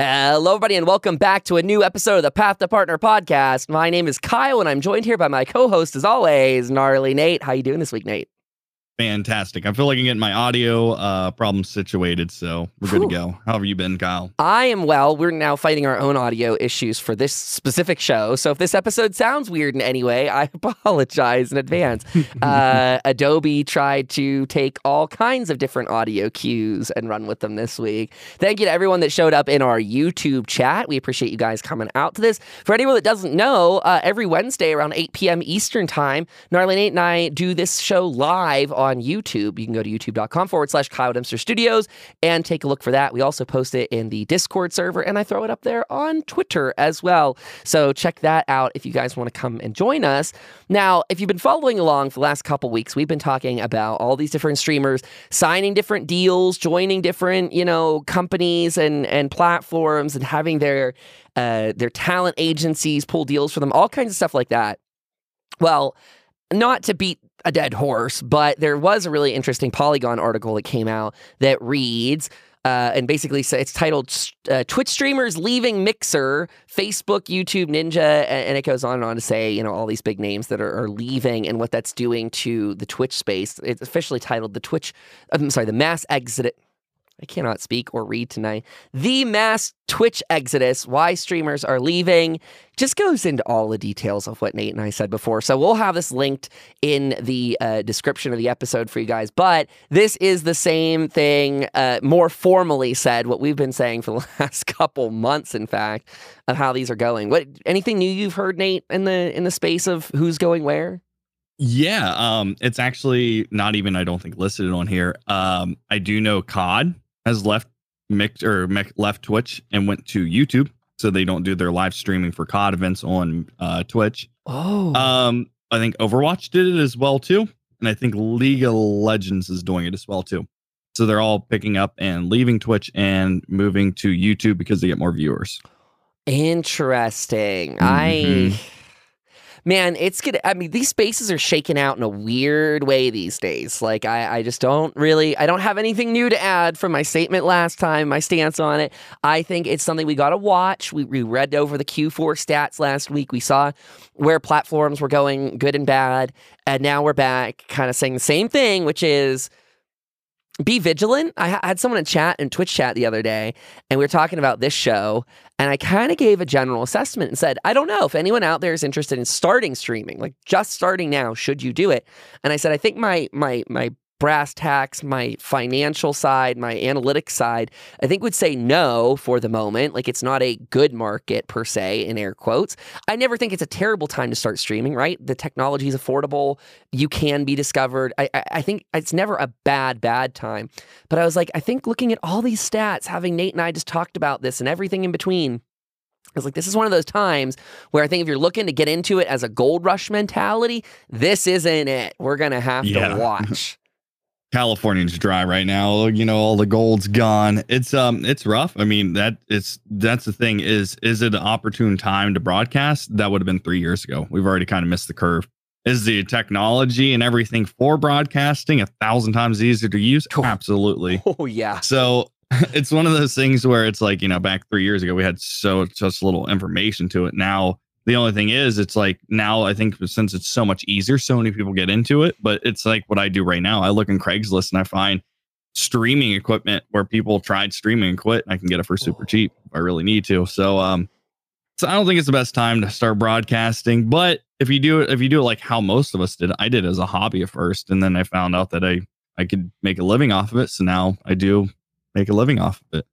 Hello, everybody, and welcome back to a new episode of the Path to Partner podcast. My name is Kyle, and I'm joined here by my co-host, as always, gnarly Nate. How you doing this week, Nate? Fantastic. I feel like I'm getting my audio uh, problems situated, so we're good to go. How have you been, Kyle? I am well. We're now fighting our own audio issues for this specific show. So if this episode sounds weird in any way, I apologize in advance. uh, Adobe tried to take all kinds of different audio cues and run with them this week. Thank you to everyone that showed up in our YouTube chat. We appreciate you guys coming out to this. For anyone that doesn't know, uh, every Wednesday around 8 p.m. Eastern Time, Gnarly Nate and I do this show live on on YouTube. You can go to youtube.com forward slash Kyle Dempster Studios and take a look for that. We also post it in the Discord server and I throw it up there on Twitter as well. So check that out if you guys want to come and join us. Now, if you've been following along for the last couple weeks, we've been talking about all these different streamers signing different deals, joining different, you know, companies and and platforms and having their uh, their talent agencies pull deals for them, all kinds of stuff like that. Well, not to beat a dead horse, but there was a really interesting Polygon article that came out that reads. Uh, and basically, so it's titled uh, "Twitch Streamers Leaving Mixer, Facebook, YouTube, Ninja," and, it goes on and on to say, you know, all these big names that are, are, leaving and what that's doing to the Twitch space. It's officially titled "The Twitch," I'm sorry, the mass exit I cannot speak or read tonight. The mass Twitch exodus, why streamers are leaving, just goes into all the details of what Nate and I said before. So we'll have this linked in the uh, description of the episode for you guys. But this is the same thing, uh, more formally said, what we've been saying for the last couple months, in fact, of how these are going. What anything new you've heard, Nate, in the in the space of who's going where? Yeah, um, it's actually not even I don't think listed on here. Um, I do know COD has left Mix or left Twitch and went to YouTube, so they don't do their live streaming for COD events on uh, Twitch. Oh, um, I think Overwatch did it as well too, and I think League of Legends is doing it as well too. So they're all picking up and leaving Twitch and moving to YouTube because they get more viewers. Interesting. Mm-hmm. I man, it's gonna. I mean, these spaces are shaking out in a weird way these days. Like, I, I just don't really, I don't have anything new to add from my statement last time, my stance on it. I think it's something we got to watch. We, we read over the Q4 stats last week. We saw where platforms were going good and bad. And now we're back kind of saying the same thing, which is be vigilant. I had someone in chat in Twitch chat the other day, and we were talking about this show, and I kind of gave a general assessment and said, I don't know if anyone out there is interested in starting streaming, like just starting now. Should you do it? And I said, I think my my my brass tacks, my financial side, my analytics side, I think would say no for the moment. Like it's not a good market per se, in air quotes. I never think it's a terrible time to start streaming, right? The technology is affordable. You can be discovered. I, I, I think it's never a bad, bad time. But I was like, I think looking at all these stats, having Nate and I just talked about this and everything in between, I was like, this is one of those times where I think if you're looking to get into it as a gold rush mentality, this isn't it. We're going to have yeah. to watch. California's dry right now. You know, all the gold's gone. It's um it's rough. I mean, that it's that's the thing is is it an opportune time to broadcast? That would have been 3 years ago. We've already kind of missed the curve. Is the technology and everything for broadcasting a thousand times easier to use? Absolutely. Oh yeah. So it's one of those things where it's like, you know, back 3 years ago we had so just little information to it. Now the only thing is, it's like now I think since it's so much easier, so many people get into it. But it's like what I do right now. I look in Craigslist and I find streaming equipment where people tried streaming and quit. And I can get it for super cheap if I really need to. So, um, so I don't think it's the best time to start broadcasting. But if you do it, if you do it like how most of us did, I did as a hobby at first, and then I found out that I I could make a living off of it. So now I do make a living off of it.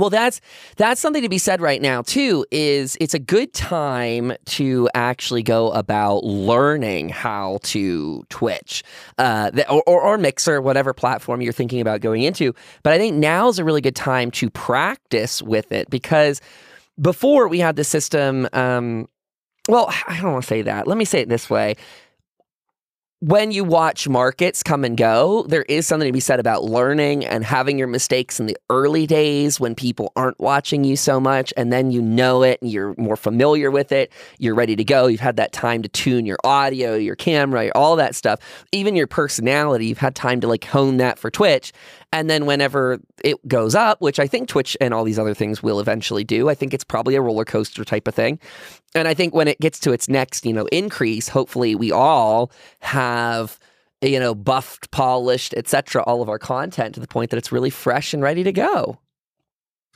Well, that's that's something to be said right now too. Is it's a good time to actually go about learning how to Twitch, uh, or, or, or Mixer, whatever platform you're thinking about going into. But I think now is a really good time to practice with it because before we had the system. Um, well, I don't want to say that. Let me say it this way when you watch markets come and go, there is something to be said about learning and having your mistakes in the early days when people aren't watching you so much. And then you know it and you're more familiar with it. You're ready to go. You've had that time to tune your audio, your camera, all that stuff, even your personality. You've had time to like hone that for Twitch. And then whenever it goes up, which I think Twitch and all these other things will eventually do. I think it's probably a roller coaster type of thing. And I think when it gets to its next, you know, increase, hopefully we all have you know, buffed, polished, etc. all of our content to the point that it's really fresh and ready to go.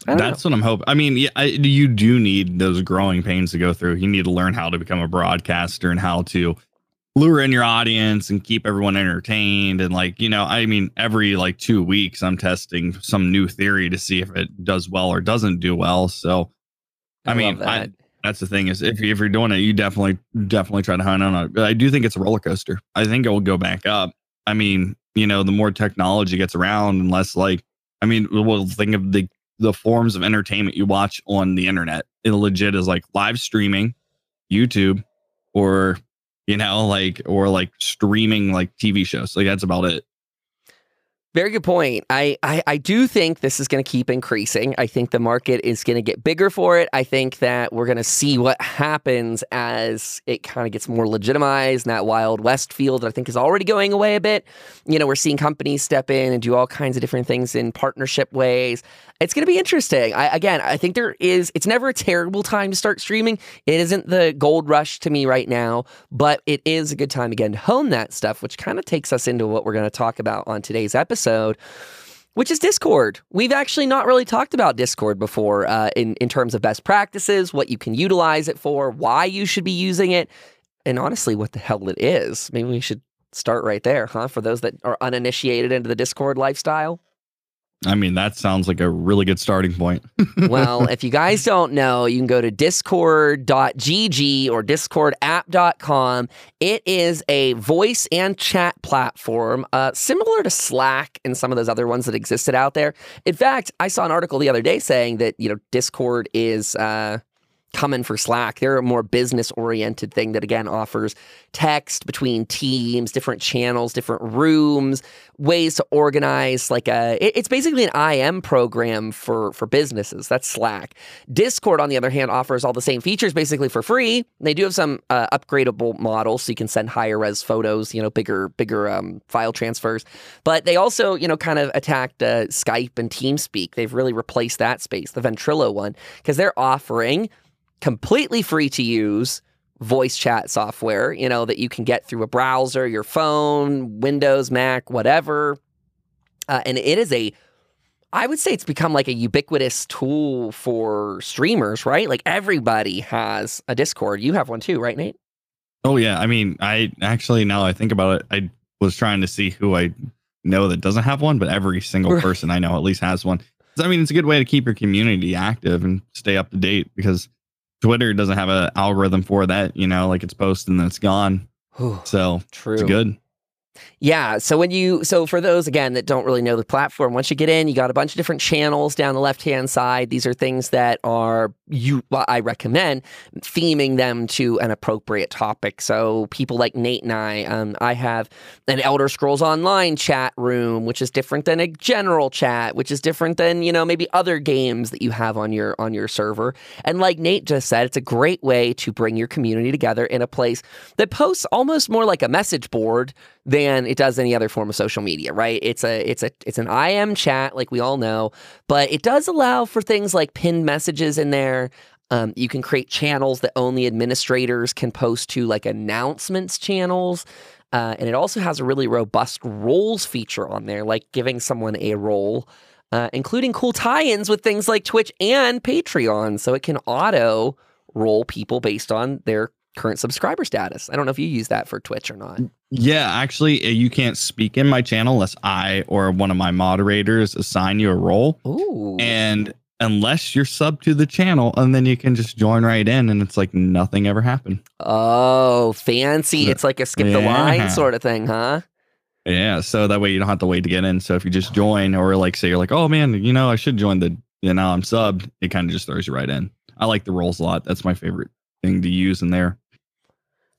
That's know. what I'm hoping. I mean, yeah, I, you do need those growing pains to go through. You need to learn how to become a broadcaster and how to lure in your audience and keep everyone entertained. And like you know i mean every like two weeks i'm testing some new theory to see if it does well or doesn't do well. So i, I mean that. I, that's the thing is if, if you're doing it you definitely definitely try to hunt on it. I do think it's a roller coaster. I think it will go back up. I mean you know the more technology gets around and less like i mean we'll think of the the forms of entertainment you watch on the internet. It legit is like live streaming youtube or you know, like or like streaming like TV shows. Like that's about it. Very good point. I, I, I do think this is going to keep increasing. I think the market is going to get bigger for it. I think that we're going to see what happens as it kind of gets more legitimized. And that Wild West field, I think, is already going away a bit. You know, we're seeing companies step in and do all kinds of different things in partnership ways. It's going to be interesting. I, again, I think there is, it's never a terrible time to start streaming. It isn't the gold rush to me right now, but it is a good time again to hone that stuff, which kind of takes us into what we're going to talk about on today's episode which is Discord. We've actually not really talked about Discord before uh, in, in terms of best practices, what you can utilize it for, why you should be using it, and honestly, what the hell it is. Maybe we should start right there, huh? For those that are uninitiated into the Discord lifestyle. I mean, that sounds like a really good starting point. well, if you guys don't know, you can go to discord.gg or discordapp.com. It is a voice and chat platform uh, similar to Slack and some of those other ones that existed out there. In fact, I saw an article the other day saying that, you know, Discord is. Uh, coming for Slack. They're a more business oriented thing that again offers text between teams, different channels, different rooms, ways to organize like a it's basically an IM program for for businesses. That's Slack. Discord on the other hand offers all the same features basically for free. They do have some uh, upgradable models so you can send higher res photos, you know, bigger bigger um, file transfers. But they also, you know, kind of attacked uh, Skype and TeamSpeak. They've really replaced that space, the Ventrilo one, because they're offering completely free to use voice chat software, you know, that you can get through a browser, your phone, Windows, Mac, whatever. Uh, and it is a, I would say it's become like a ubiquitous tool for streamers, right? Like everybody has a Discord. You have one too, right, Nate? Oh, yeah. I mean, I actually, now I think about it, I was trying to see who I know that doesn't have one, but every single person I know at least has one. I mean, it's a good way to keep your community active and stay up to date because Twitter doesn't have an algorithm for that, you know, like it's posted and it's gone. so True. it's good. Yeah. So when you so for those again that don't really know the platform, once you get in, you got a bunch of different channels down the left hand side. These are things that are you well, I recommend theming them to an appropriate topic. So people like Nate and I, um, I have an Elder Scrolls Online chat room, which is different than a general chat, which is different than you know maybe other games that you have on your on your server. And like Nate just said, it's a great way to bring your community together in a place that posts almost more like a message board than it does any other form of social media, right? It's a it's a it's an IM chat like we all know, but it does allow for things like pinned messages in there. Um, you can create channels that only administrators can post to, like announcements channels. Uh, and it also has a really robust roles feature on there, like giving someone a role, uh, including cool tie ins with things like Twitch and Patreon. So it can auto roll people based on their current subscriber status. I don't know if you use that for Twitch or not. Yeah, actually, uh, you can't speak in my channel unless I or one of my moderators assign you a role. Ooh. And unless you're sub to the channel, and then you can just join right in, and it's like nothing ever happened. Oh, fancy! It's like a skip the line sort of thing, huh? Yeah, so that way you don't have to wait to get in. So if you just join, or like say you're like, oh man, you know, I should join the, you know, I'm subbed. It kind of just throws you right in. I like the roles a lot. That's my favorite thing to use in there.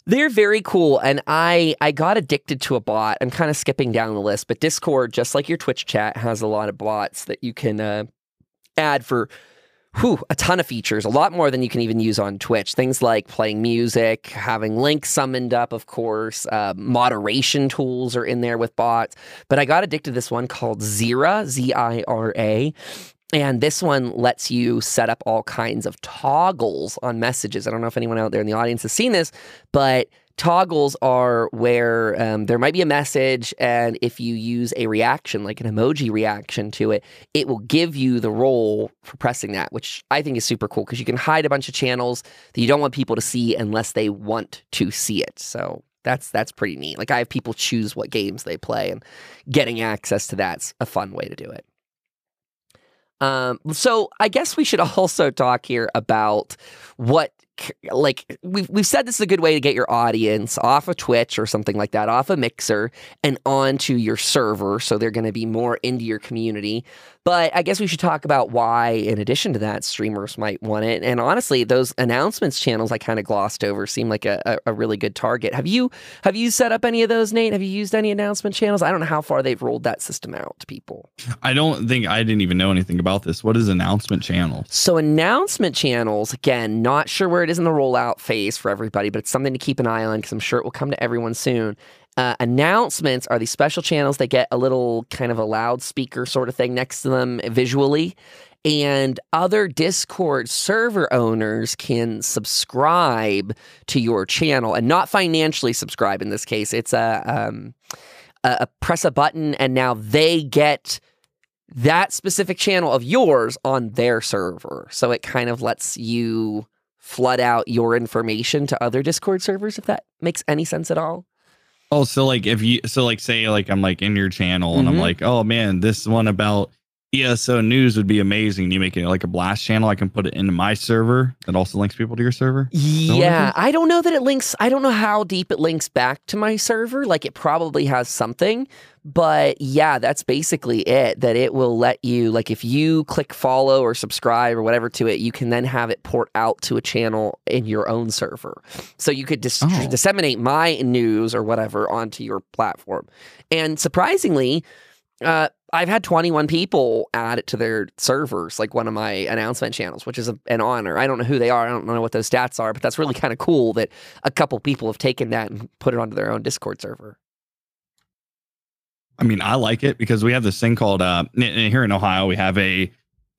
They're very cool, and I I got addicted to a bot. I'm kind of skipping down the list, but Discord, just like your Twitch chat, has a lot of bots that you can uh, add for whew, a ton of features, a lot more than you can even use on Twitch. Things like playing music, having links summoned up, of course. Uh, moderation tools are in there with bots. But I got addicted to this one called Zira, Z I R A. And this one lets you set up all kinds of toggles on messages. I don't know if anyone out there in the audience has seen this, but toggles are where um, there might be a message, and if you use a reaction, like an emoji reaction to it, it will give you the role for pressing that, which I think is super cool because you can hide a bunch of channels that you don't want people to see unless they want to see it. So that's that's pretty neat. Like I have people choose what games they play, and getting access to that's a fun way to do it. Um, so I guess we should also talk here about what like we've we've said this is a good way to get your audience off of Twitch or something like that, off a of Mixer and onto your server, so they're going to be more into your community. But I guess we should talk about why, in addition to that, streamers might want it. And honestly, those announcements channels I kind of glossed over seem like a, a, a, really good target. Have you have you set up any of those, Nate? Have you used any announcement channels? I don't know how far they've rolled that system out to people. I don't think I didn't even know anything about this. What is announcement channel? So announcement channels, again, not sure where it is in the rollout phase for everybody, but it's something to keep an eye on because I'm sure it will come to everyone soon. Uh, announcements are these special channels that get a little kind of a loudspeaker sort of thing next to them visually. And other Discord server owners can subscribe to your channel and not financially subscribe in this case. It's a, um, a, a press a button and now they get that specific channel of yours on their server. So it kind of lets you flood out your information to other Discord servers, if that makes any sense at all. Oh, so like if you so like say like I'm like in your channel and mm-hmm. I'm like, oh man, this one about ESO news would be amazing. You make it like a blast channel. I can put it into my server that also links people to your server. Yeah, I don't know that it links. I don't know how deep it links back to my server. Like it probably has something, but yeah, that's basically it. That it will let you, like, if you click follow or subscribe or whatever to it, you can then have it port out to a channel in your own server. So you could dis- oh. disseminate my news or whatever onto your platform. And surprisingly, uh, I've had 21 people add it to their servers, like one of my announcement channels, which is a, an honor. I don't know who they are. I don't know what those stats are, but that's really kind of cool that a couple people have taken that and put it onto their own Discord server. I mean, I like it because we have this thing called uh, here in Ohio, we have a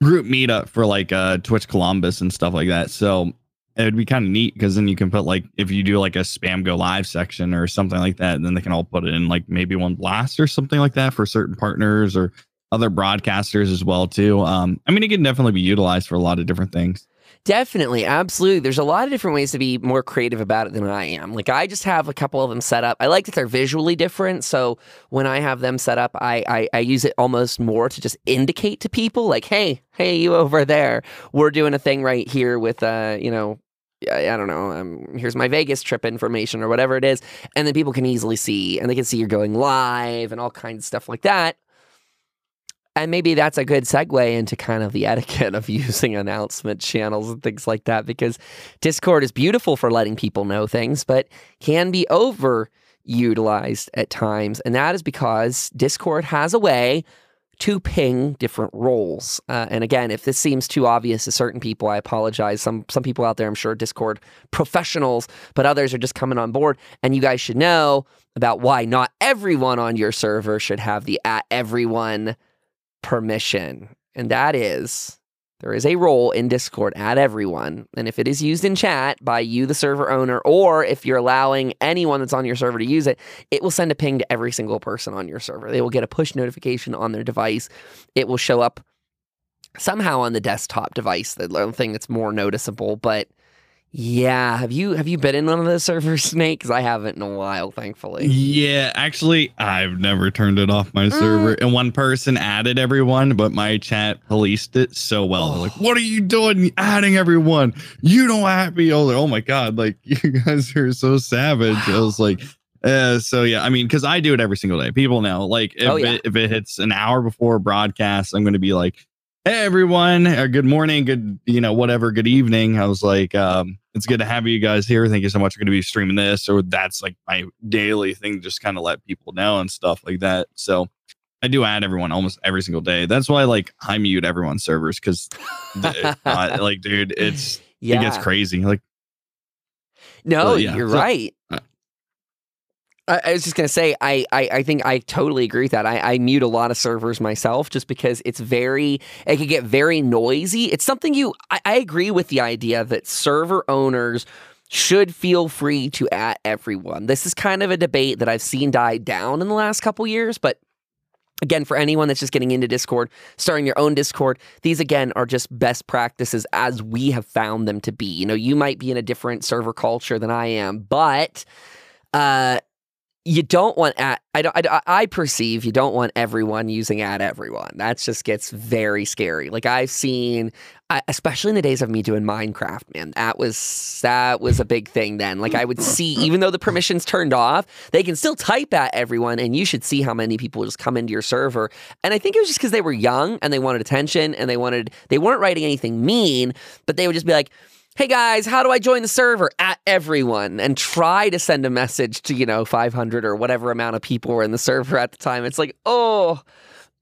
group meetup for like uh, Twitch Columbus and stuff like that. So it would be kind of neat because then you can put like if you do like a spam go live section or something like that, then they can all put it in like maybe one blast or something like that for certain partners or other broadcasters as well too. Um, I mean, it can definitely be utilized for a lot of different things. Definitely, absolutely. There's a lot of different ways to be more creative about it than I am. Like I just have a couple of them set up. I like that they're visually different. So when I have them set up, I, I, I use it almost more to just indicate to people, like, hey, hey, you over there, we're doing a thing right here with uh, you know, I, I don't know, um, here's my Vegas trip information or whatever it is. And then people can easily see and they can see you're going live and all kinds of stuff like that. And maybe that's a good segue into kind of the etiquette of using announcement channels and things like that, because Discord is beautiful for letting people know things, but can be overutilized at times. And that is because Discord has a way to ping different roles. Uh, and again, if this seems too obvious to certain people, I apologize. Some some people out there, I'm sure, Discord professionals, but others are just coming on board. And you guys should know about why not everyone on your server should have the at everyone permission, and that is there is a role in Discord at everyone. And if it is used in chat by you, the server owner, or if you're allowing anyone that's on your server to use it, it will send a ping to every single person on your server. They will get a push notification on their device. It will show up somehow on the desktop device, the thing that's more noticeable, but yeah, have you have you been in one of those servers, Snake? Because I haven't in a while, thankfully. Yeah, actually, I've never turned it off my mm. server, and one person added everyone, but my chat policed it so well. Oh. Like, what are you doing, adding everyone? You don't have me. Like, oh my god, like you guys are so savage. Wow. I was like, uh, so yeah, I mean, because I do it every single day. People know, like, if oh, yeah. it, if it hits an hour before broadcast, I'm going to be like, hey everyone, or uh, good morning, good you know whatever, good evening. I was like, um, it's good to have you guys here. Thank you so much. We're going to be streaming this, or that's like my daily thing, just kind of let people know and stuff like that. So I do add everyone almost every single day. That's why like I mute everyone's servers because like dude, it's yeah. it gets crazy. Like No, yeah, you're so- right. uh, I, I was just gonna say, I, I, I think I totally agree with that. I, I mute a lot of servers myself just because it's very, it can get very noisy. It's something you, I, I agree with the idea that server owners should feel free to at everyone. This is kind of a debate that I've seen die down in the last couple years, but again, for anyone that's just getting into Discord, starting your own Discord, these again are just best practices as we have found them to be. You know, you might be in a different server culture than I am, but uh you don't want at I don't I, I perceive you don't want everyone using at everyone. That just gets very scary. Like I've seen, especially in the days of me doing Minecraft, man, that was that was a big thing then. Like I would see, even though the permissions turned off, they can still type at everyone, and you should see how many people just come into your server. And I think it was just because they were young and they wanted attention and they wanted they weren't writing anything mean, but they would just be like hey guys, how do I join the server? At everyone and try to send a message to, you know, 500 or whatever amount of people were in the server at the time. It's like, oh,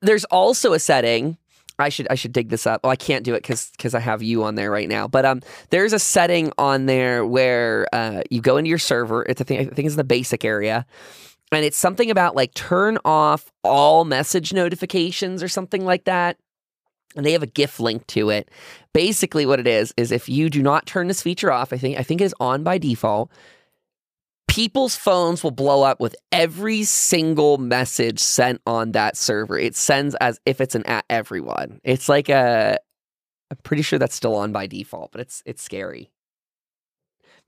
there's also a setting. I should I should dig this up. Oh, I can't do it because because I have you on there right now. But um, there's a setting on there where uh, you go into your server. It's a thing. I think it's in the basic area, and it's something about like turn off all message notifications or something like that. And they have a GIF link to it. Basically, what it is is if you do not turn this feature off, I think I think it is on by default. People's phones will blow up with every single message sent on that server. It sends as if it's an at everyone. It's like a. I'm pretty sure that's still on by default, but it's it's scary.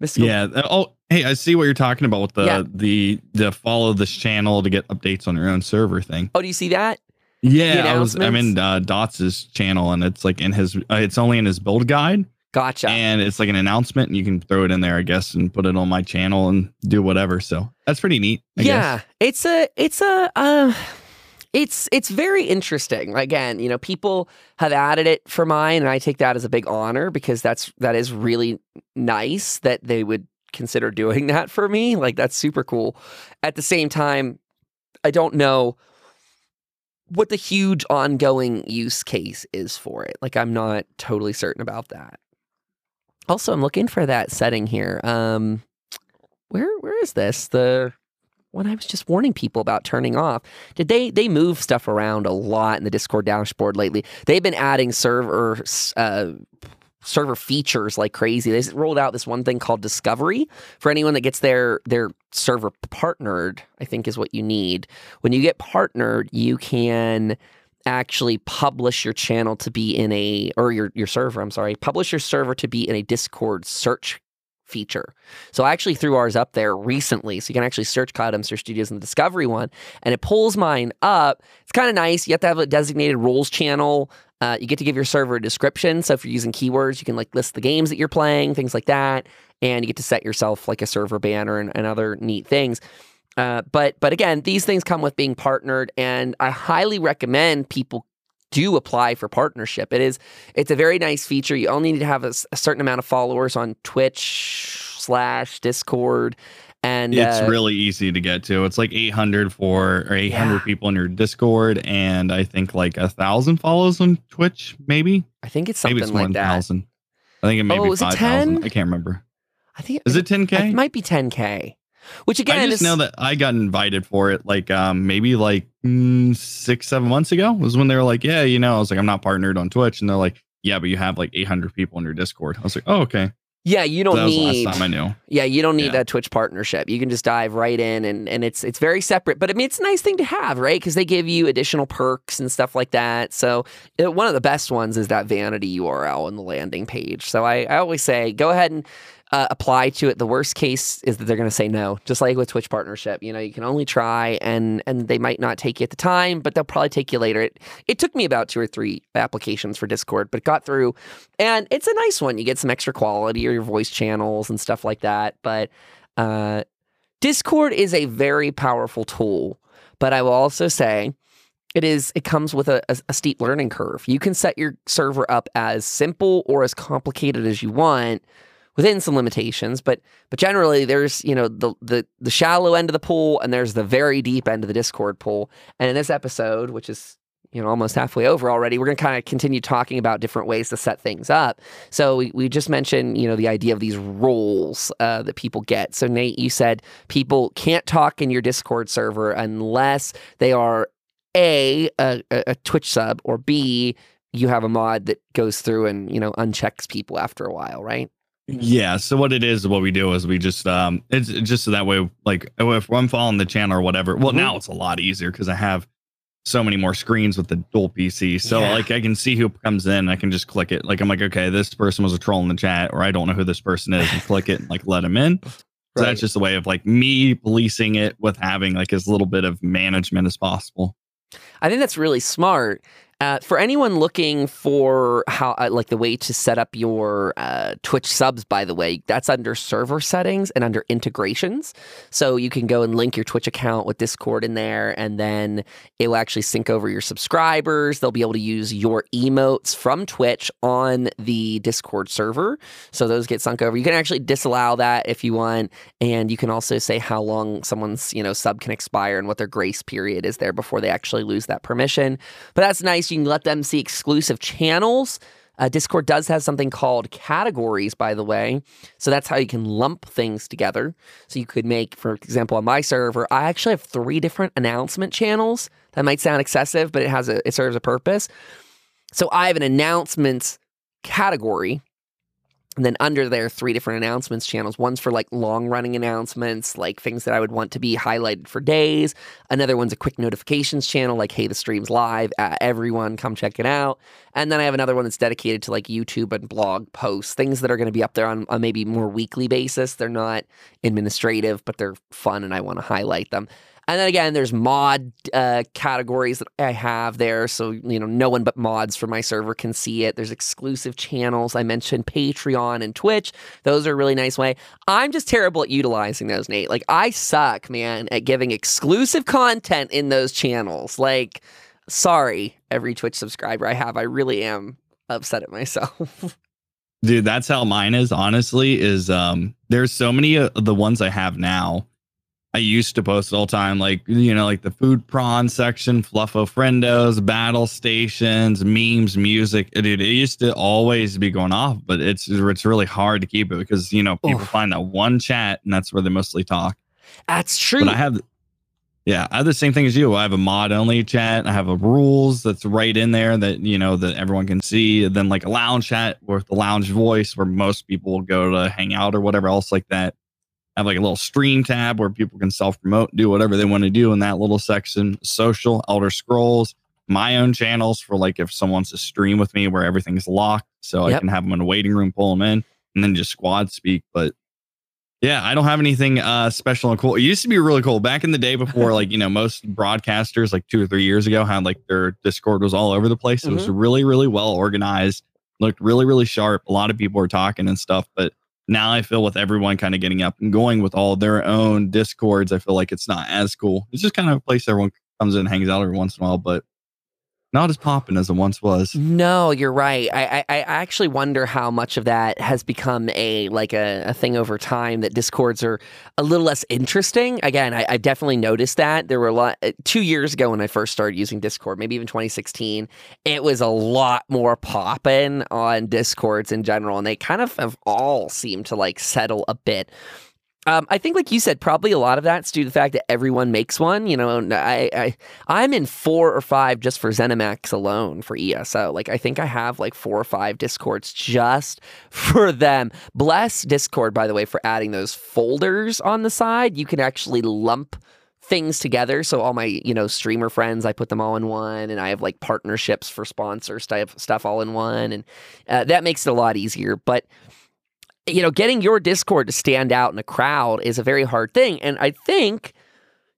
Mr. Yeah. uh, Oh, hey, I see what you're talking about with the Yeah. the the follow this channel to get updates on your own server thing. Oh, do you see that? Yeah, I was. I'm in uh, Dots's channel, and it's like in his. Uh, it's only in his build guide, Gotcha. and it's like an announcement, and you can throw it in there, I guess, and put it on my channel and do whatever. So that's pretty neat. I yeah, guess. it's a it's a uh, it's it's very interesting. Again, you know, people have added it for mine, and I take that as a big honor because that's that is really nice that they would consider doing that for me. Like that's super cool. At the same time, I don't know what the huge ongoing use case is for it. Like I'm not totally certain about that. Also, I'm looking for that setting here. Um where where is this? The when I was just warning people about turning off. Did they they move stuff around a lot in the Discord dashboard lately? They've been adding server uh, server features like crazy. They rolled out this one thing called Discovery for anyone that gets their their server partnered. I think is what you need. When you get partnered, you can actually publish your channel to be in a or your your server, I'm sorry, publish your server to be in a Discord search feature. So I actually threw ours up there recently. So you can actually search Cloud Studios in the Discovery one, and it pulls mine up. It's kind of nice. You have to have a designated rules channel. Uh, you get to give your server a description. So if you're using keywords, you can like list the games that you're playing, things like that, and you get to set yourself like a server banner and, and other neat things. Uh, but but again, these things come with being partnered, and I highly recommend people do apply for partnership. It is it's a very nice feature. You only need to have a certain amount of followers on Twitch slash Discord, and It's uh, really easy to get to. It's like 800 for or 800 Yeah. people in your Discord, and I think like a thousand follows on Twitch. Maybe I think it's maybe something it's like one that. thousand. I think it may Oh, be five thousand. 10? I can't remember. I think Is it It 10k? It might be 10k. Which again I just is know that I got invited for it like um maybe like mm, six seven months ago was when they were like yeah you know I was like I'm not partnered on Twitch and they're like yeah but you have like 800 people in your Discord I was like oh okay yeah. You don't that need last time I knew Yeah, you don't need Yeah. a Twitch partnership. You can just dive right in, and and it's it's very separate. But I mean, it's a nice thing to have, right? Because they give you additional perks and stuff like that. So uh, one of the best ones is that vanity URL on the landing page. So I, I always say go ahead and uh, apply to it. The worst case is that they're going to say no, just like with Twitch partnership. You know, you can only try, and and they might not take you at the time, but they'll probably take you later. It it took me about two or three applications for Discord, but got through, and it's a nice one. You get some extra quality or your voice channels and stuff like that. But uh, Discord is a very powerful tool, but I will also say it is it comes with a, a, a steep learning curve. You can set your server up as simple or as complicated as you want within some limitations, but but generally there's you know the the the shallow end of the pool and there's the very deep end of the Discord pool. And in this episode, which is you know almost halfway over already, we're going to kind of continue talking about different ways to set things up. So we, we just mentioned you know the idea of these roles uh, that people get. So Nate, you said people can't talk in your Discord server unless they are a, a, a Twitch sub or B you have a mod that goes through and you know unchecks people after a while, right? Yeah. So what it is, what we do is we just um, it's just so that way, like if I'm following the channel or whatever. Well, mm-hmm. now it's a lot easier because I have so many more screens with the dual PC. So yeah. like I can see who comes in. I can just click it. Like I'm like, okay, this person was a troll in the chat, or I don't know who this person is, and click it and like let them in. So right. that's just a way of like me policing it with having like as little bit of management as possible. I think that's really smart uh, for anyone looking for how, uh, like, the way to set up your uh, Twitch subs, by the way, that's under server settings and under integrations. So you can go and link your Twitch account with Discord in there, and then it will actually sync over your subscribers. They'll be able to use your emotes from Twitch on the Discord server. So those get sunk over. You can actually disallow that if you want, and you can also say how long someone's you know sub can expire and what their grace period is there before they actually lose that permission. But that's nice you can let them see exclusive channels. Uh, Discord does have something called categories, by the way. So that's how you can lump things together. So you could make, for example, on my server, I actually have three different announcement channels. That might sound excessive, but it has a it serves a purpose. So I have an announcements category and then under there, three different announcements channels. One's for like long running announcements, like things that I would want to be highlighted for days. Another one's a quick notifications channel, like, hey, the stream's live. Uh, everyone come check it out. And then I have another one that's dedicated to like YouTube and blog posts, things that are going to be up there on a maybe more weekly basis. They're not administrative, but they're fun and I want to highlight them. And then again, there's mod uh, categories that I have there. So, you know, no one but mods for my server can see it. There's exclusive channels. I mentioned Patreon and Twitch. Those are a really nice way. I'm just terrible at utilizing those, Nate. Like, I suck, man, at giving exclusive content in those channels. Like, sorry, every Twitch subscriber I have. I really am upset at myself. Dude, that's how mine is, honestly, is um there's so many of the ones I have now I used to post all the time, like you know, like the food prawn section, fluffo friendos, battle stations, memes, music. Dude, it used to always be going off, but it's it's really hard to keep it because you know people Oof. find that one chat and that's where they mostly talk. That's true. But I have, yeah, I have the same thing as you. I have a mod only chat. I have a rules that's right in there that you know that everyone can see. And then like a lounge chat with the lounge voice where most people will go to hang out or whatever else like that have like a little stream tab where people can self promote, do whatever they want to do in that little section. Social, Elder Scrolls, my own channels for like if someone wants to stream with me where everything's locked, so yep. I can have them in a waiting room, pull them in, and then just squad speak. But yeah, I don't have anything uh, special and cool. It used to be really cool back in the day before, like you know, most broadcasters like two or three years ago had like their Discord was all over the place. Mm-hmm. It was mm-hmm. really, really well organized, looked really, really sharp. A lot of people were talking and stuff, but now I feel with everyone kind of getting up and going with all their own discords, I feel like it's not as cool. It's just kind of a place everyone comes in and hangs out every once in a while, but not as popping as it once was. No, you're right. I, I, I actually wonder how much of that has become a like a, a thing over time that discords are a little less interesting. Again, I, I definitely noticed that there were a lot uh, two years ago when I first started using Discord, maybe even 2016. It was a lot more popping on discords in general, and they kind of have all seemed to like settle a bit. Um, I think, like you said, probably a lot of that's due to the fact that everyone makes one. You know, I, I I'm in four or five just for ZeniMax alone for ESO. Like, I think I have like four or five discords just for them. Bless Discord, by the way, for adding those folders on the side. You can actually lump things together. So all my, you know, streamer friends, I put them all in one, and I have like partnerships for sponsor stuff, stuff all in one, and uh, that makes it a lot easier. But you know, getting your Discord to stand out in a crowd is a very hard thing. And I think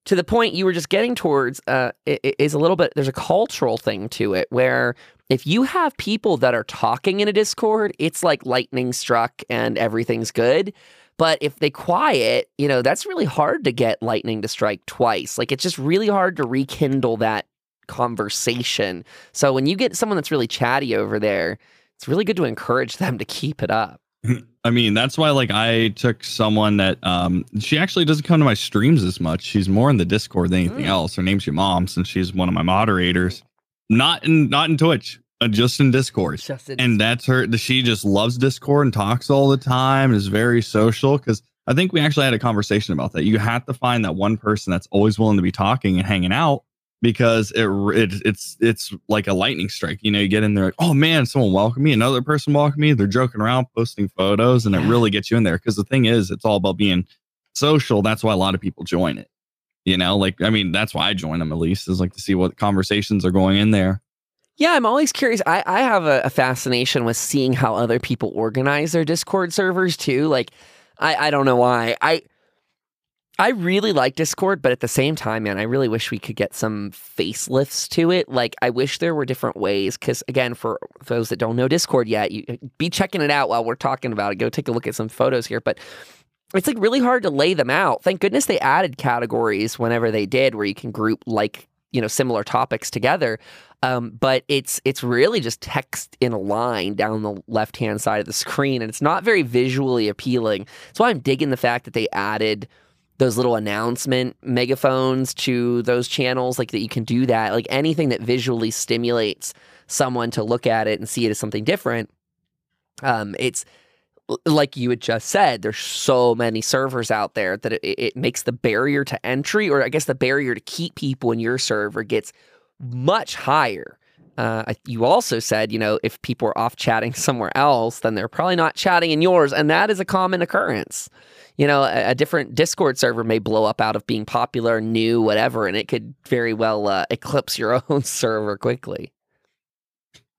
to the point you were just getting towards uh, is a little bit, there's a cultural thing to it where if you have people that are talking in a Discord, it's like lightning struck and everything's good. But if they quiet, you know, that's really hard to get lightning to strike twice. Like it's just really hard to rekindle that conversation. So when you get someone that's really chatty over there, it's really good to encourage them to keep it up. I mean, that's why like I took someone that um she actually doesn't come to my streams as much. She's more in the Discord than anything Mm. else. Her name's your mom, since she's one of my moderators. Not in not in Twitch, uh, just in Discord. Just in- And that's her. She just loves Discord and talks all the time. Is very social because I think we actually had a conversation about that. You have to find that one person that's always willing to be talking and hanging out because it, it it's it's like a lightning strike. You know, you get in there like, oh man, someone welcome me, another person welcome me. They're joking around, posting photos, and it really gets you in there. Because the thing is, it's all about being social. That's why a lot of people join it. You know, like I mean, that's why I join them at least is like to see what conversations are going in there. Yeah, I'm always curious. I, I have a, a fascination with seeing how other people organize their Discord servers too. Like, I, I don't know why. I I really like Discord, but at the same time, man, I really wish we could get some facelifts to it. Like, I wish there were different ways. Because again, for those that don't know Discord yet, you be checking it out while we're talking about it. Go take a look at some photos here, but. It's like really hard to lay them out. Thank goodness they added categories whenever they did, where you can group like you know similar topics together. Um, but it's it's really just text in a line down the left hand side of the screen, and it's not very visually appealing. That's why I'm digging the fact that they added those little announcement megaphones to those channels, like that you can do that. Like anything that visually stimulates someone to look at it and see it as something different. Um, it's like you had just said, there's so many servers out there that it, it makes the barrier to entry, or I guess the barrier to keep people in your server gets much higher. Uh, you also said, you know, if people are off chatting somewhere else, then they're probably not chatting in yours, and that is a common occurrence. You know, a, a different Discord server may blow up out of being popular, new, whatever, and it could very well uh, eclipse your own server quickly.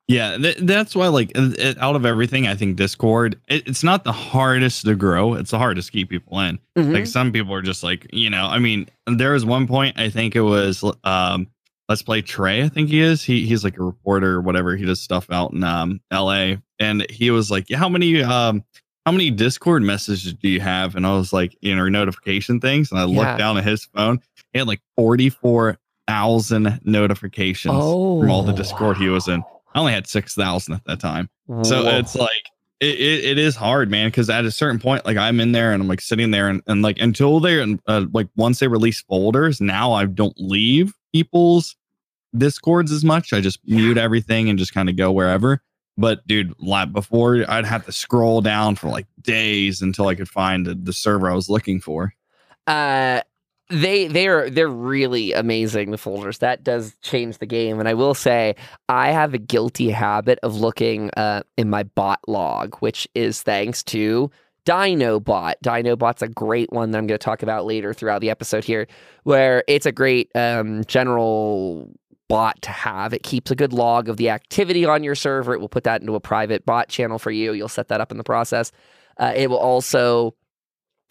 Yeah, th- that's why, like, it, out of everything, I think Discord, it, it's not the hardest to grow. It's the hardest to keep people in. Mhm. Like, some people are just like, you know, I mean, there was one point, I think it was, um, Let's Play Trey, I think he is. He He's like a reporter or whatever. He does stuff out in um, LA. And he was like, yeah, how many, um, how many Discord messages do you have? And I was like, you know, notification things. And I Yeah. looked down at his phone. He had like 44,000 notifications from all the Oh, Discord he was in. I only had 6,000 at that time. So it's like, it, it, it is hard, man. Cause at a certain point, like I'm in there and I'm like sitting there and, and like until they're uh, like once they release folders, now I don't leave people's discords as much. I just mute everything and just kind of go wherever. But dude, like before, I'd have to scroll down for like days until I could find the, the server I was looking for. Uh, they they're they're really amazing. The folders that does change the game, and I will say I have a guilty habit of looking uh, in my bot log, which is thanks to DynoBot. DynoBot's a great one that I'm going to talk about later throughout the episode here, where it's a great um, general bot to have. It keeps a good log of the activity on your server. It will put that into a private bot channel for you. You'll set that up in the process. Uh, it will also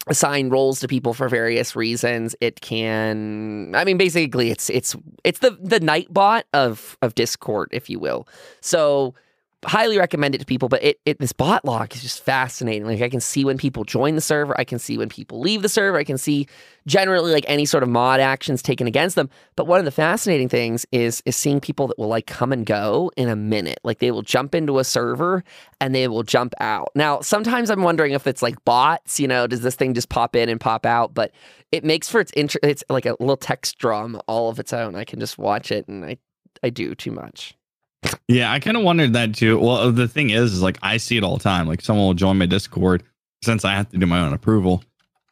assign roles to people for various reasons. It can I mean basically it's it's it's the the Nightbot of of Discord, if you will. So highly recommend it to people, but it, it this bot log is just fascinating. Like I can see when people join the server, I can see when people leave the server, I can see generally like any sort of mod actions taken against them. But one of the fascinating things is is seeing people that will like come and go in a minute. Like they will jump into a server and they will jump out. Now, sometimes I'm wondering if it's like bots, you know, does this thing just pop in and pop out? But it makes for its inter- it's like a little text drum all of its own. I can just watch it and I I do too much. Yeah, I kind of wondered that too. Well, uh, the thing is, is like I see it all the time. Like someone will join my Discord since I have to do my own approval.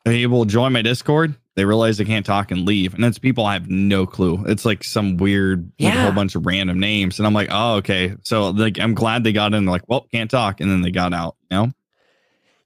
They will join my Discord. They realize they can't talk and leave, and it's people I have no clue. It's like some weird, like, Yeah. whole bunch of random names, and I'm like, oh, okay. So like, I'm glad they got in. They're like, well, can't talk, and then they got out. You know?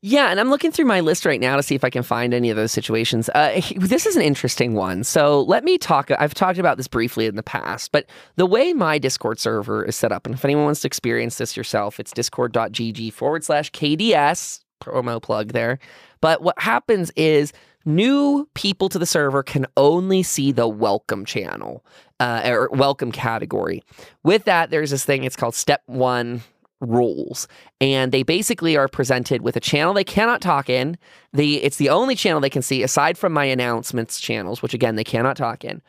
Yeah, and I'm looking through my list right now to see if I can find any of those situations. Uh, this is an interesting one. So let me talk. I've talked about this briefly in the past, but the way my Discord server is set up, and if anyone wants to experience this yourself, it's discord.gg forward slash KDS, promo plug there. But what happens is new people to the server can only see the welcome channel uh, or welcome category. With that, there's this thing, it's called step one rules and they basically are presented with a channel they cannot talk in. The it's the only channel they can see aside from my announcements channels, which again they cannot talk in.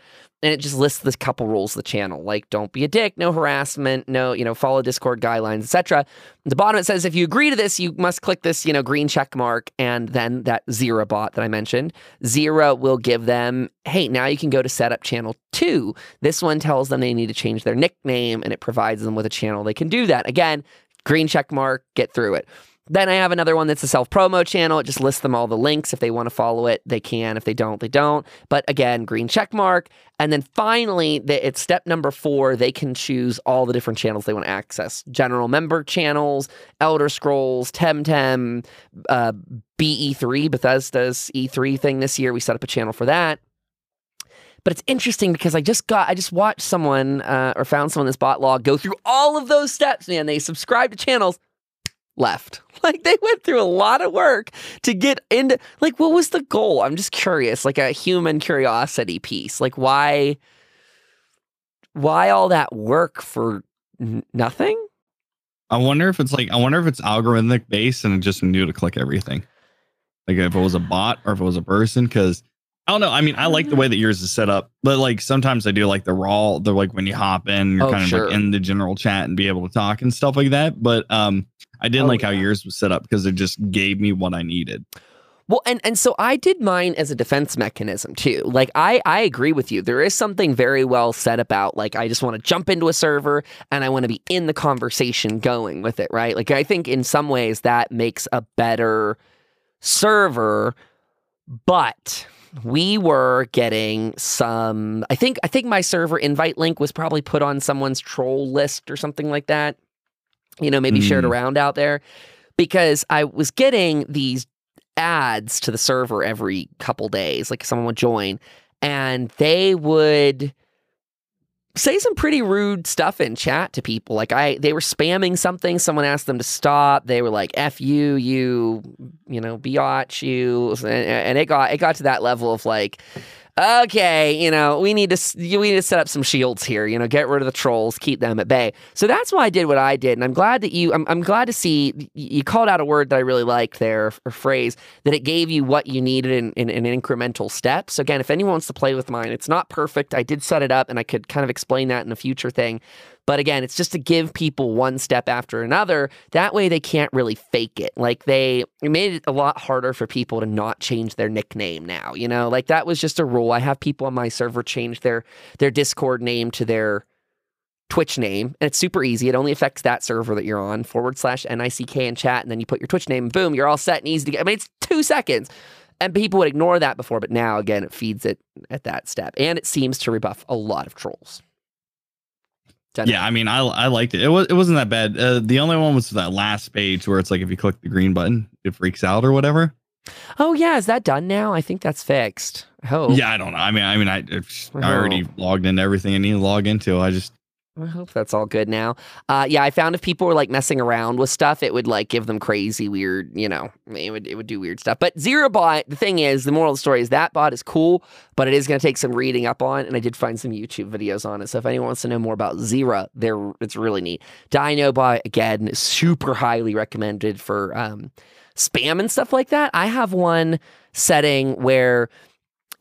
and it just lists this couple rules of the channel, like don't be a dick, no harassment, no, you know, follow Discord guidelines, etc. the bottom it says if you agree to this, you must click this, you know, green check mark, and then that Zira bot that I mentioned, Zira will give them, hey, now you can go to setup channel two. This one tells them they need to change their nickname, and it provides them with a channel they can do that. Again, green check mark, get through it. Then I have another one that's a self promo channel. It just lists them all the links. If they want to follow it, they can. If they don't, they don't. But again, green check mark. And then finally, the, it's step number four. They can choose all the different channels they want to access general member channels, Elder Scrolls, Temtem, uh, BE3, Bethesda's E3 thing this year. We set up a channel for that. But it's interesting because I just got, I just watched someone uh, or found someone this bot log go through all of those steps, man. They subscribe to channels left. Like they went through a lot of work to get into like what was the goal? I'm just curious, like a human curiosity piece. Like why why all that work for n- nothing? I wonder if it's like I wonder if it's algorithmic based and it just knew to click everything. Like if it was a bot or if it was a person, because I don't know. I mean, I like the way that yours is set up, but like sometimes I do like the raw, the like when you hop in, you're Oh, kind of sure. like in the general chat and be able to talk and stuff like that. But um, I didn't Oh, like how yours was set up because it just gave me what I needed. Well, and and so I did mine as a defense mechanism too. Like I I agree with you. There is something very well said about like I just want to jump into a server and I want to be in the conversation going with it, right? Like I think in some ways that makes a better server, but we were getting some I think I think my server invite link was probably put on someone's troll list or something like that. You know, maybe shared Mm. around out there because I was getting these ads to the server every couple days. Like someone would join and they would say some pretty rude stuff in chat to people. Like I they were spamming something, someone asked them to stop. They were like F you, you, you know, biatch you. And, and it got it got to that level of like Okay, you know, we need to we need to set up some shields here. You know, get rid of the trolls, keep them at bay. So that's why I did what I did, and I'm glad that you. I'm, I'm glad to see you called out a word that I really liked there, or phrase that it gave you what you needed in, in, in incremental steps. Again, if anyone wants to play with mine, it's not perfect. I did set it up, and I could kind of explain that in a future thing. But again, it's just to give people one step after another. That way they can't really fake it. Like they it made it a lot harder for people to not change their nickname now. You know, like that was just a rule. I have people on my server change their their Discord name to their Twitch name, and it's super easy. It only affects that server that you're on, forward slash NICK in chat, and then you put your Twitch name, and boom, you're all set and easy to get. I mean, it's two seconds. And people would ignore that before, but now again, it feeds it at that step. And it seems to rebuff a lot of trolls. Done. Yeah, I mean, I I liked it. It was it wasn't that bad. Uh, the only one was that last page where it's like if you click the green button, it freaks out or whatever. Oh yeah, is that done now? I think that's fixed. I hope. Yeah, I don't know. I mean, I mean, I I I already logged into everything I need to log into. I just I hope that's all good now. Uh, yeah, I found if people were like messing around with stuff, it would like give them crazy weird, you know, it would it would do weird stuff. But Zira Bot, the thing is, the moral of the story is that bot is cool, but it is going to take some reading up on. And I did find some YouTube videos on it. So if anyone wants to know more about Zira, there it's really neat. DynoBot again super highly recommended for um, spam and stuff like that. I have one setting where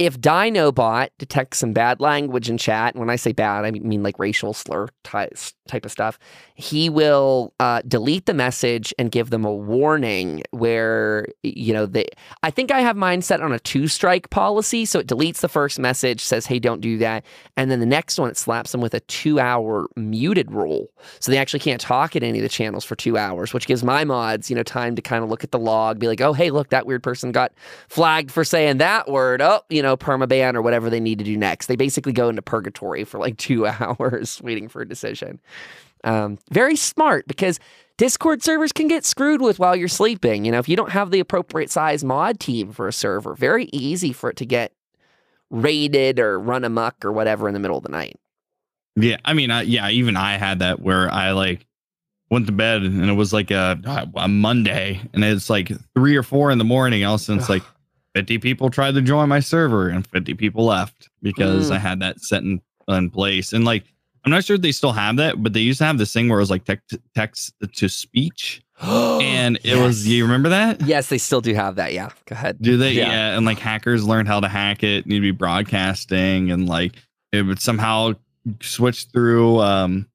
if DynoBot detects some bad language in chat, and when I say bad, I mean like racial slur ty- type of stuff, he will uh, delete the message and give them a warning where, you know, they, I think I have mine set on a two strike policy. So it deletes the first message, says, hey, don't do that. And then the next one, it slaps them with a two hour muted rule. So they actually can't talk at any of the channels for two hours, which gives my mods, you know, time to kind of look at the log, be like, oh, hey, look, that weird person got flagged for saying that word. Oh, you know, permaban or whatever they need to do next. They basically go into purgatory for like two hours waiting for a decision. Um, very smart because Discord servers can get screwed with while you're sleeping. You know, if you don't have the appropriate size mod team for a server, very easy for it to get raided or run amok or whatever in the middle of the night. yeah. I mean, I, yeah. Even I had that where I like went to bed and it was like a a Monday and it's like three or four in the morning. All of a sudden, it's like fifty people tried to join my server and fifty people left because Mm. I had that set in, in place. And like, I'm not sure if they still have that, but they used to have this thing where it was like text text to speech, and it was. You remember that? Yes, they still do have that. Yeah, go ahead. Do they? Yeah. Yeah. And like hackers learned how to hack it. Need to be broadcasting and like it would somehow switch through um,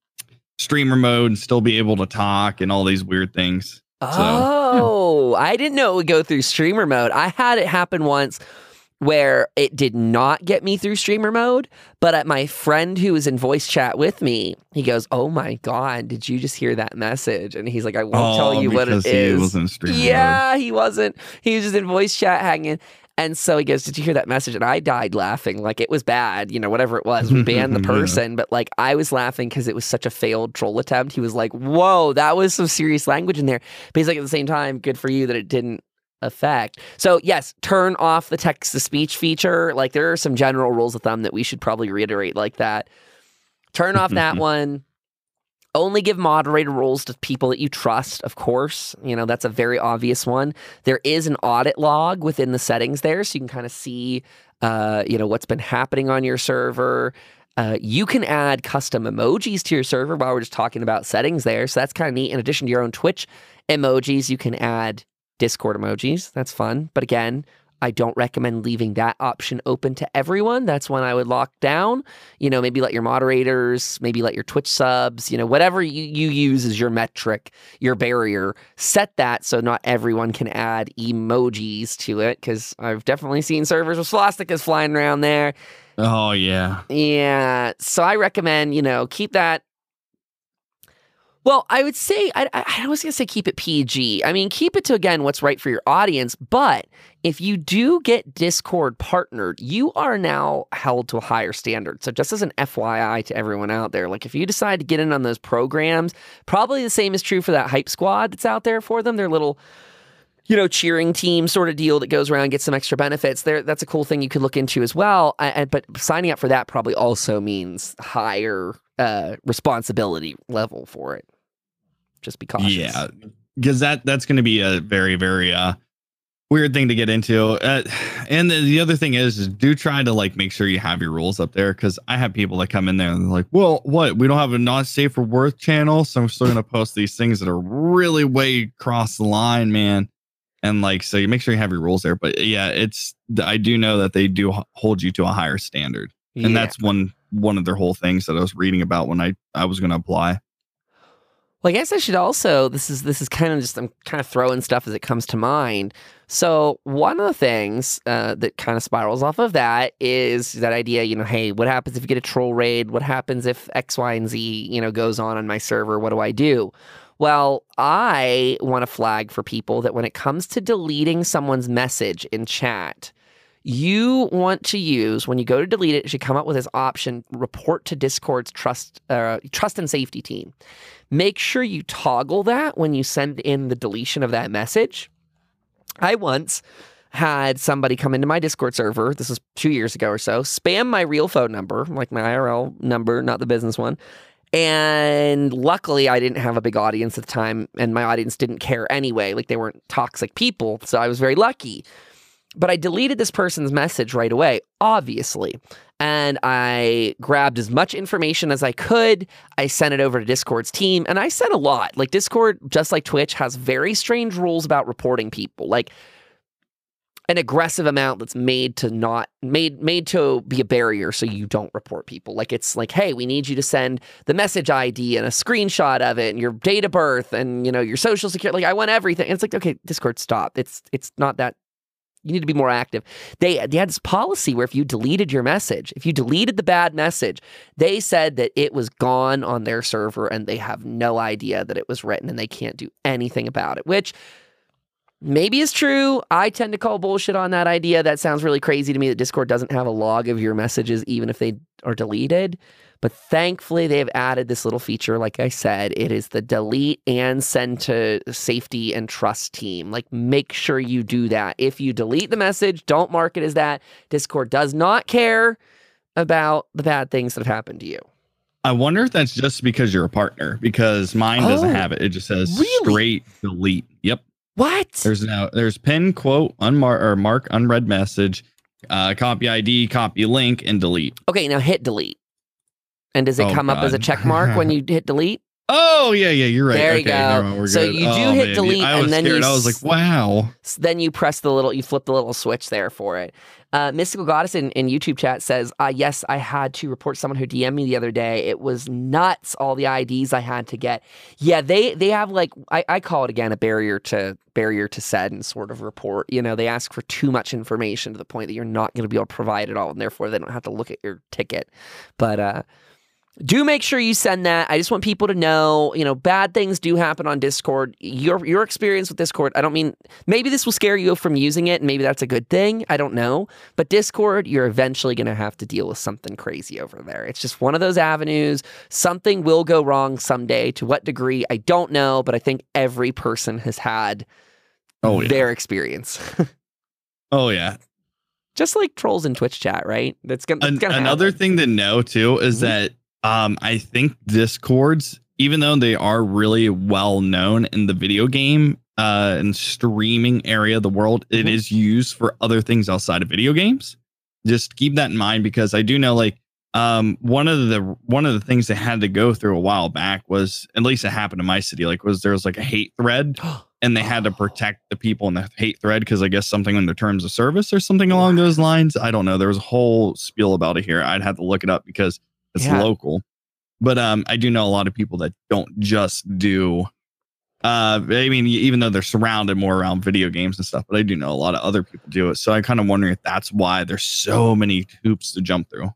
streamer mode and still be able to talk and all these weird things. Oh, yeah. I didn't know it would go through streamer mode. I had it happen once where it did not get me through streamer mode, but at my friend who was in voice chat with me, he goes, "Oh my god, did you just hear that message?" And he's like, "I won't oh, tell you what it he. Wasn't streamer yeah, mode. he wasn't. He was just in voice chat hanging. And so he goes, Did you hear that message? And I died laughing. Like it was bad, you know, whatever it was. We banned the person, but like I was laughing because it was such a failed troll attempt. He was like, Whoa, that was some serious language in there. But he's like, At the same time, good for you that it didn't affect. So, yes, turn off the text to speech feature. Like there are some general rules of thumb that we should probably reiterate like that. Turn off that one. Only give moderator roles to people that you trust, of course. You know, that's a very obvious one. There is an audit log within the settings there, so you can kind of see, uh, you know, what's been happening on your server. Uh, you can add custom emojis to your server while we're just talking about settings there. So that's kind of neat. In addition to your own Twitch emojis, you can add Discord emojis. That's fun. But again, I don't recommend leaving that option open to everyone. That's one I would lock down. You know, maybe let your moderators, maybe let your Twitch subs, you know, whatever you, you use as your metric, your barrier, set that so not everyone can add emojis to it. Cause I've definitely seen servers with swastikas flying around there. Oh, yeah. Yeah. So I recommend, you know, keep that well, I would say I, I was going to say keep it PG. I mean, keep it to again what's right for your audience. But if you do get Discord partnered, you are now held to a higher standard. So just as an FYI to everyone out there, like if you decide to get in on those programs, probably the same is true for that hype squad that's out there for them. Their little you know, cheering team sort of deal that goes around, gets some extra benefits. There, that's a cool thing you could look into as well. I, I, but signing up for that probably also means higher uh, responsibility level for it just be cautious. Yeah, because that that's going to be a very very uh weird thing to get into. Uh, and the, the other thing is, is do try to like make sure you have your rules up there because I have people that come in there and they're like, well, what? We don't have a not safe for work channel, so I'm still going to post these things that are really way across the line, man. And like, so you make sure you have your rules there. But yeah, it's I do know that they do hold you to a higher standard, yeah. and that's one one of their whole things that I was reading about when I I was going to apply. Well, I guess I should also this is this is kind of just I'm kind of throwing stuff as it comes to mind. So one of the things uh, that kind of spirals off of that is that idea, you know, hey, what happens if you get a troll raid? What happens if X, Y, and Z, you know, goes on on my server? What do I do? Well, I want to flag for people that when it comes to deleting someone's message in chat, you want to use when you go to delete it, it should come up with this option: report to Discord's trust uh, trust and safety team. Make sure you toggle that when you send in the deletion of that message. I once had somebody come into my Discord server, this was two years ago or so, spam my real phone number, like my IRL number, not the business one. And luckily, I didn't have a big audience at the time, and my audience didn't care anyway. Like, they weren't toxic people. So I was very lucky. But I deleted this person's message right away, obviously and I grabbed as much information as I could. I sent it over to Discord's team, and I sent a lot. Like Discord, just like Twitch, has very strange rules about reporting people. Like an aggressive amount that's made to not made made to be a barrier so you don't report people. Like it's like, hey, we need you to send the message ID and a screenshot of it and your date of birth and you know your social security. Like I want everything. And it's like, okay, Discord, stop. It's it's not that you need to be more active. They they had this policy where if you deleted your message, if you deleted the bad message, they said that it was gone on their server and they have no idea that it was written and they can't do anything about it, which maybe is true. I tend to call bullshit on that idea. That sounds really crazy to me that Discord doesn't have a log of your messages even if they are deleted. But thankfully, they've added this little feature. Like I said, it is the delete and send to safety and trust team. Like, make sure you do that. If you delete the message, don't mark it as that. Discord does not care about the bad things that have happened to you. I wonder if that's just because you're a partner, because mine doesn't oh, have it. It just says really? straight delete. Yep. What? There's now there's pin quote unmark or mark unread message, uh, copy ID, copy link, and delete. Okay, now hit delete. And does it oh, come God. up as a check mark when you hit delete? Oh yeah, yeah, you're right. There you okay, go. never mind, So good. you do Oh, hit man, delete and then you. I was like, wow. Then you press the little, you flip the little switch there for it. Uh, Mystical Goddess in, in YouTube chat says, uh, yes, I had to report someone who DM'd me the other day. It was nuts, all the IDs I had to get. Yeah, they they have like, I, I call it again a barrier to barrier to send sort of report. You know, they ask for too much information to the point that you're not going to be able to provide it all, and therefore they don't have to look at your ticket. But uh, do make sure you send that. I just want people to know, you know, bad things do happen on Discord. Your your experience with Discord, I don't mean maybe this will scare you from using it and maybe that's a good thing. I don't know. But Discord, you're eventually going to have to deal with something crazy over there. It's just one of those avenues. Something will go wrong someday. To what degree, I don't know, but I think every person has had Oh yeah. their experience. Oh yeah. just like trolls in Twitch chat, right? That's gonna, An- gonna another happen. thing to know too is Mhm. that um I think discords, even though they are really well known in the video game uh and streaming area of the world, it Mhm. is used for other things outside of video games. Just keep that in mind because I do know like um one of the one of the things they had to go through a while back was at least it happened in my city like was there was like a hate thread and they had to Oh. protect the people in the hate thread because I guess something in the terms of service or something along those lines. I don't know. There was a whole spiel about it here. I'd have to look it up because it's Yeah. local. But um, I do know a lot of people that don't just do. Uh, I mean, even though they're surrounded more around video games and stuff, but I do know a lot of other people do it. So I kind of wondering if that's why there's so many hoops to jump through.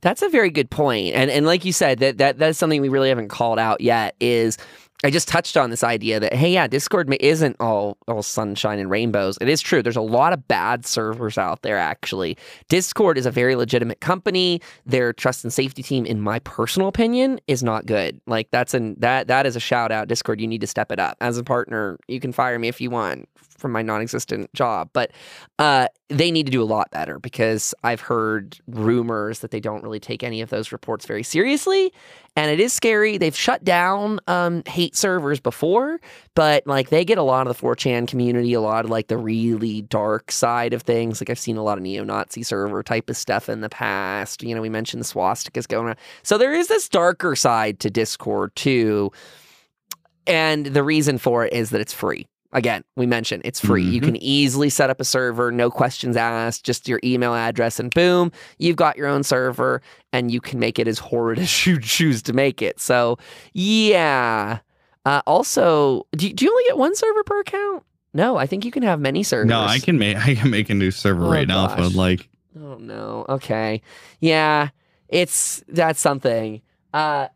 That's a very good point. And and like you said, that that that's something we really haven't called out yet is I just touched on this idea that hey, yeah, Discord isn't all all sunshine and rainbows. It is true. There's a lot of bad servers out there actually. Discord is a very legitimate company. Their trust and safety team in my personal opinion is not good. Like that's an that that is a shout out Discord, you need to step it up. As a partner, you can fire me if you want from my non-existent job, but uh, they need to do a lot better because I've heard rumors that they don't really take any of those reports very seriously. And it is scary. They've shut down um, hate servers before, but like they get a lot of the 4chan community, a lot of like the really dark side of things. Like I've seen a lot of neo Nazi server type of stuff in the past. You know, we mentioned the swastikas going around. So there is this darker side to Discord too. And the reason for it is that it's free. Again, we mentioned it's free. You Mhm. can easily set up a server, no questions asked, just your email address, and boom, you've got your own server and you can make it as horrid as you choose to make it. So, yeah. Uh, also, do you, do you only get one server per account? No, I think you can have many servers. No, I can make I can make a new server Oh, right now if I'd like. Oh no. Okay. Yeah, it's that's something. Uh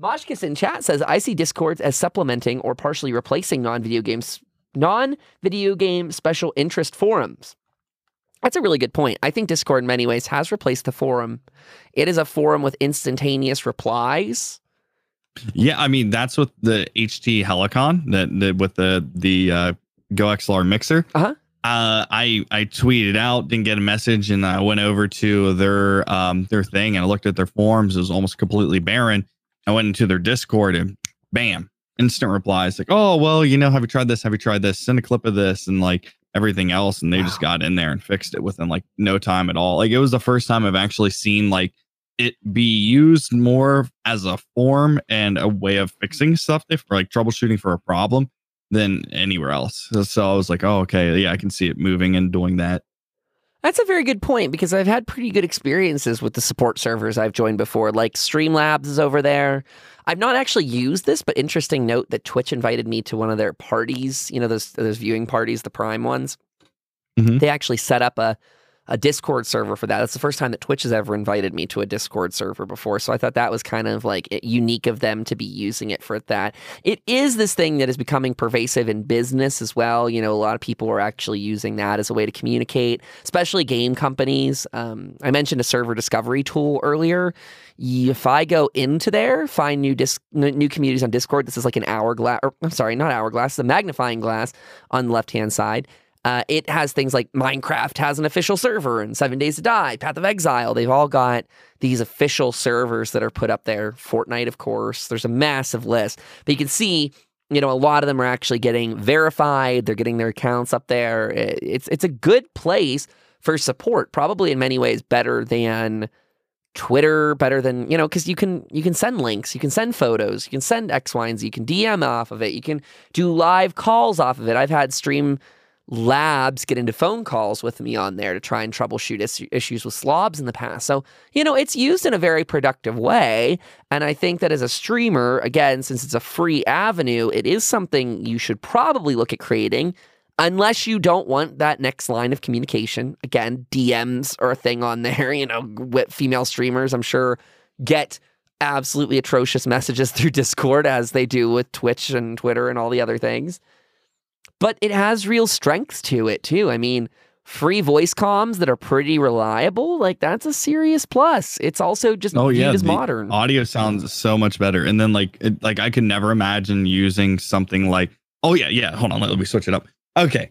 Moshkis in chat says I see discords as supplementing or partially replacing non-video games non-video game special interest forums. That's a really good point. I think Discord in many ways has replaced the forum. It is a forum with instantaneous replies. Yeah, I mean that's with the HT Helicon that the, with the the uh, GoXLR mixer. Uh-huh. Uh, I I tweeted out, didn't get a message, and I went over to their um their thing and I looked at their forums. It was almost completely barren. I went into their Discord and bam, instant replies like, "Oh well, you know, have you tried this? Have you tried this? Send a clip of this," and like everything else. And they just got in there and fixed it within like no time at all. Like it was the first time I've actually seen like it be used more as a form and a way of fixing stuff if like troubleshooting for a problem than anywhere else. So, so I was like, oh, okay, yeah, I can see it moving and doing that. That's a very good point because I've had pretty good experiences with the support servers I've joined before. Like Streamlabs is over there. I've not actually used this, but interesting note that Twitch invited me to one of their parties. You know those those viewing parties, the Prime ones. Mhm. They actually set up a a Discord server for that. That's the first time that Twitch has ever invited me to a Discord server before. So I thought that was kind of like unique of them to be using it for that. It is this thing that is becoming pervasive in business as well. You know, a lot of people are actually using that as a way to communicate, especially game companies. Um, I mentioned a server discovery tool earlier. If I go into there, find new dis- new communities on Discord, this is like an hourglass. Or, I'm sorry, not hourglass. The magnifying glass on the left hand side. Uh, it has things like Minecraft has an official server and Seven Days to Die, Path of Exile. They've all got these official servers that are put up there. Fortnite, of course. There's a massive list. But you can see, you know, a lot of them are actually getting verified. They're getting their accounts up there. It- It's it's a good place for support. Probably in many ways better than Twitter better than you know because you can you can send links, you can send photos, you can send X, Y, and Z, you can DM off of it, you can do live calls off of it. I've had Stream Labs get into phone calls with me on there to try and troubleshoot is- issues with slobs in the past. So you know it's used in a very productive way, and I think that as a streamer, again, since it's a free avenue, it is something you should probably look at creating unless you don't want that next line of communication. Again, DMs are a thing on there. You know, female streamers, I'm sure, get absolutely atrocious messages through Discord as they do with Twitch and Twitter and all the other things. But it has real strengths to it, too. I mean, free voice comms that are pretty reliable, like that's a serious plus. It's also just oh, yeah, as modern. Audio sounds so much better. And then like it, like I could never imagine using something like oh yeah, yeah, hold on, let me switch it up. Okay.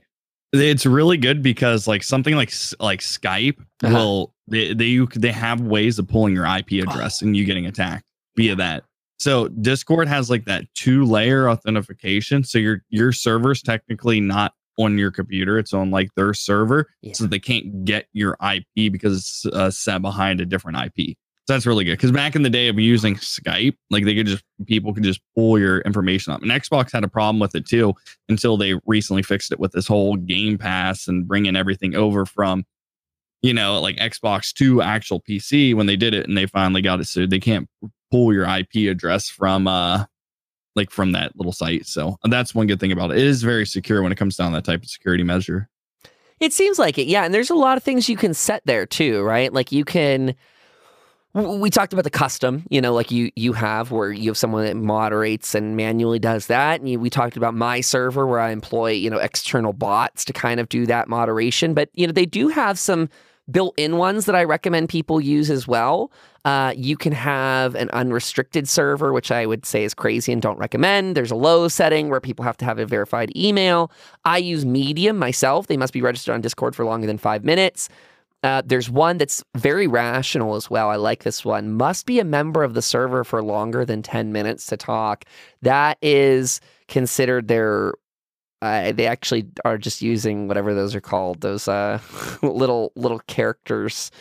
It's really good because like something like like Skype uh-huh. will they they you, they have ways of pulling your IP address oh. and you getting attacked via that. So Discord has like that two layer authentication. So your your server's technically not on your computer; it's on like their server, yeah. so they can't get your IP because it's uh, set behind a different IP. So that's really good because back in the day of using Skype, like they could just people could just pull your information up. And Xbox had a problem with it too until they recently fixed it with this whole Game Pass and bringing everything over from, you know, like Xbox to actual PC. When they did it and they finally got it sued, they can't pull your IP address from uh like from that little site. So that's one good thing about it. It is very secure when it comes down to that type of security measure. It seems like it, yeah. And there's a lot of things you can set there too, right? Like you can we talked about the custom, you know, like you you have where you have someone that moderates and manually does that. And you, we talked about my server where I employ, you know, external bots to kind of do that moderation. But you know, they do have some built-in ones that I recommend people use as well. Uh, you can have an unrestricted server, which I would say is crazy and don't recommend. There's a low setting where people have to have a verified email. I use Medium myself. They must be registered on Discord for longer than five minutes. Uh, there's one that's very rational as well. I like this one. Must be a member of the server for longer than 10 minutes to talk. That is considered their. Uh, they actually are just using whatever those are called. Those uh, little little characters.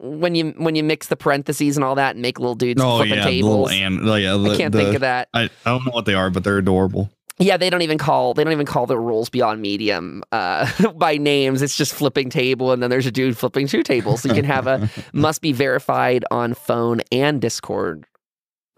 When you when you mix the parentheses and all that and make little dudes oh, flipping yeah, tables. and, oh, yeah, the, I can't the, think of that. I, I don't know what they are, but they're adorable. Yeah, they don't even call they don't even call the rules beyond medium uh, by names. It's just flipping table, and then there's a dude flipping two tables. So you can have a must be verified on phone and Discord.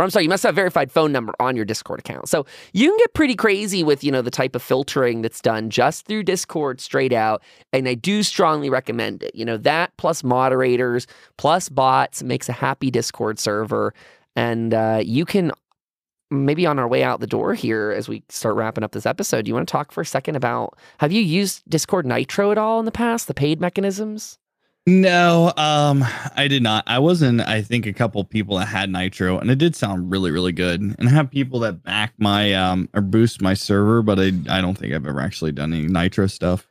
Or I'm sorry, you must have a verified phone number on your Discord account. So you can get pretty crazy with you know the type of filtering that's done just through Discord straight out. And I do strongly recommend it. You know that plus moderators plus bots makes a happy Discord server and uh, you can maybe on our way out the door here as we start wrapping up this episode, do you want to talk for a second about have you used Discord Nitro at all in the past, the paid mechanisms? No, um, I did not. I wasn't, I think a couple people that had Nitro and it did sound really, really good. And I have people that back my um or boost my server, but I I don't think I've ever actually done any Nitro stuff.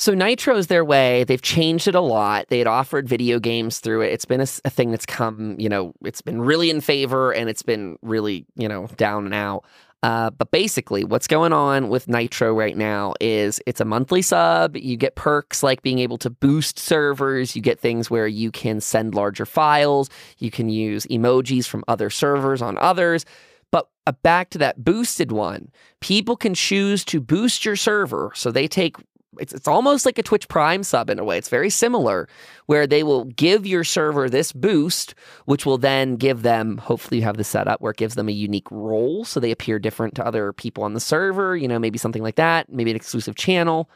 So Nitro's their way. They've changed it a lot. They had offered video games through it. It's been a, a, thing that's come, you know, it's been really in favor and it's been really, you know, down and out. Uh, but basically, what's going on with Nitro right now is it's a monthly sub. You get perks like being able to boost servers. You get things where you can send larger files. You can use emojis from other servers on others. But uh, back to that boosted one, people can choose to boost your server. So they take it's, it's almost like a Twitch Prime sub in a way. It's very similar, where they will give your server this boost, which will then give them, hopefully, you have the setup where it gives them a unique role. So they appear different to other people on the server, you know, maybe something like that, maybe an exclusive channel.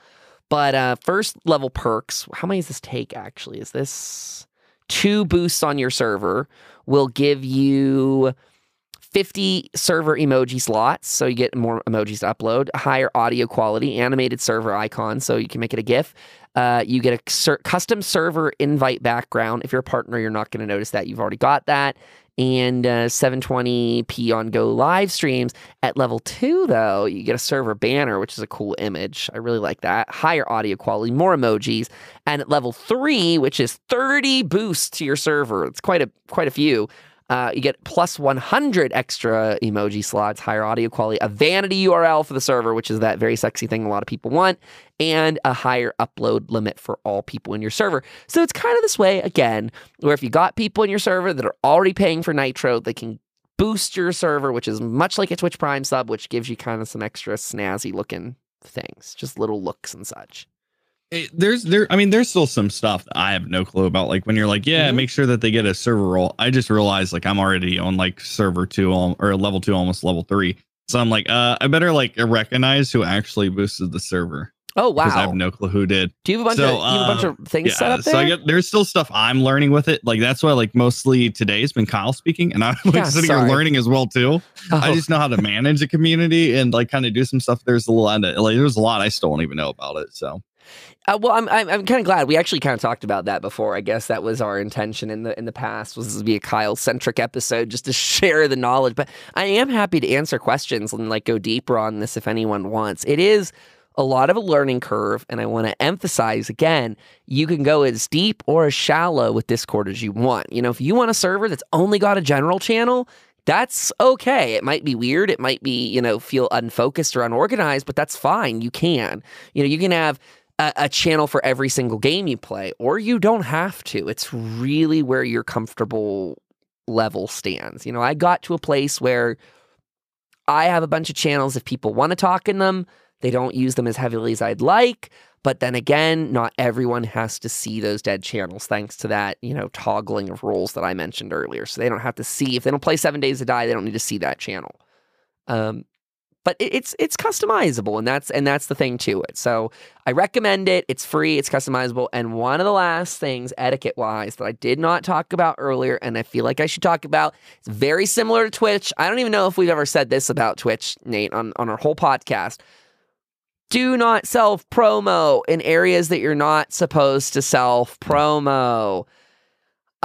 But uh, first level perks, how many does this take actually? Is this two boosts on your server will give you 50 server emoji slots, so you get more emojis to upload, higher audio quality, animated server icon, so you can make it a GIF. Uh, you get a ser- custom server invite background. If you're a partner, you're not going to notice that. You've already got that. And uh, 720p on go live streams. At level two, though, you get a server banner, which is a cool image. I really like that. Higher audio quality, more emojis. And at level three, which is 30 boosts to your server, it's quite a quite a few Uh, you get plus 100 extra emoji slots, higher audio quality, a vanity URL for the server, which is that very sexy thing a lot of people want, and a higher upload limit for all people in your server. So it's kind of this way, again, where if you got people in your server that are already paying for Nitro, they can boost your server, which is much like a Twitch Prime sub, which gives you kind of some extra snazzy looking things, just little looks and such. It, there's there I mean there's still some stuff that I have no clue about like when you're like yeah Mhm. make sure that they get a server role I just realized like I'm already on like server 2 or level 2 almost level 3 so I'm like uh I better like recognize who actually boosted the server Oh wow. I have no clue who did Do you have a bunch So, of you a bunch uh, of things set up there? so I get there's still stuff I'm learning with it like that's why like mostly today's been Kyle speaking and I'm like Yeah, sitting sorry. here learning as well too I Oh. just know how to manage a community and like kind of do some stuff there's a lot like there's a lot I still don't even know about it so Uh, well, I'm I'm, I'm kind of glad we actually kind of talked about that before. I guess that was our intention in the in the past was to be a Kyle centric episode just to share the knowledge. But I am happy to answer questions and like go deeper on this if anyone wants. It is a lot of a learning curve, and I want to emphasize again: you can go as deep or as shallow with Discord as you want. You know, if you want a server that's only got a general channel. That's okay. It might be weird. It might be, you know, feel unfocused or unorganized, but that's fine. You can. You know, you can have a, a channel for every single game you play, or you don't have to. It's really where your comfortable level stands. You know, I got to a place where I have a bunch of channels. If people want to talk in them, they don't use them as heavily as I'd like. But then again, not everyone has to see those dead channels thanks to that, you know, toggling of roles that I mentioned earlier. So they don't have to see, if they don't play Seven Days to Die, they don't need to see that channel. Um, but it's it's customizable and that's and that's the thing to it. So I recommend it. It's free, it's customizable. And one of the last things, etiquette wise, that I did not talk about earlier, and I feel like I should talk about, it's very similar to Twitch. I don't even know if we've ever said this about Twitch, Nate, on, on our whole podcast. Do not self promo in areas that you're not supposed to self promo.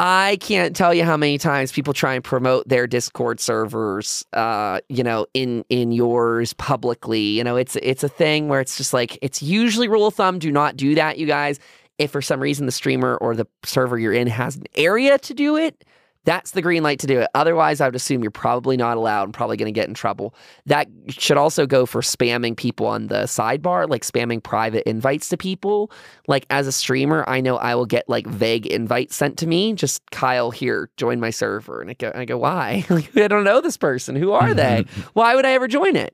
I can't tell you how many times people try and promote their Discord servers, uh, you know, in in yours publicly. You know, it's it's a thing where it's just like it's usually rule of thumb: do not do that, you guys. If for some reason the streamer or the server you're in has an area to do it, that's the green light to do it. Otherwise, I would assume you're probably not allowed and probably going to get in trouble. That should also go for spamming people on the sidebar, like spamming private invites to people. Like as a streamer, I know I will get like vague invites sent to me. Just Kyle here, join my server, and I go, I go, why? Like, I don't know this person. Who are they? Why would I ever join it?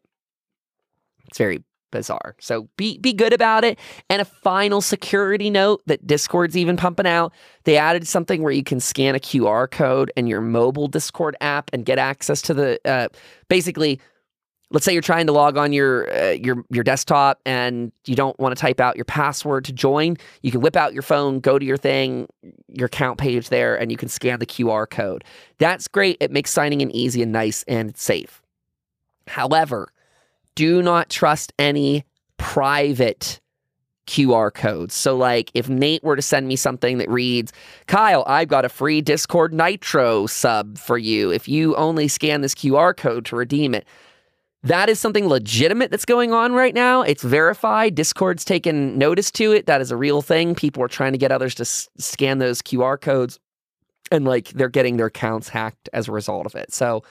It's very bizarre. So be be good about it. And a final security note that Discord's even pumping out. They added something where you can scan a QR code in your mobile Discord app and get access to the uh, basically let's say you're trying to log on your uh, your your desktop and you don't want to type out your password to join you can whip out your phone go to your thing your account page there and you can scan the QR code that's great it makes signing in easy and nice and safe however do not trust any private QR codes. So, like, if Nate were to send me something that reads, Kyle, I've got a free Discord Nitro sub for you. If you only scan this QR code to redeem it, that is something legitimate that's going on right now. It's verified. Discord's taken notice to it. That is a real thing. People are trying to get others to s- scan those QR codes and, like, they're getting their accounts hacked as a result of it. So,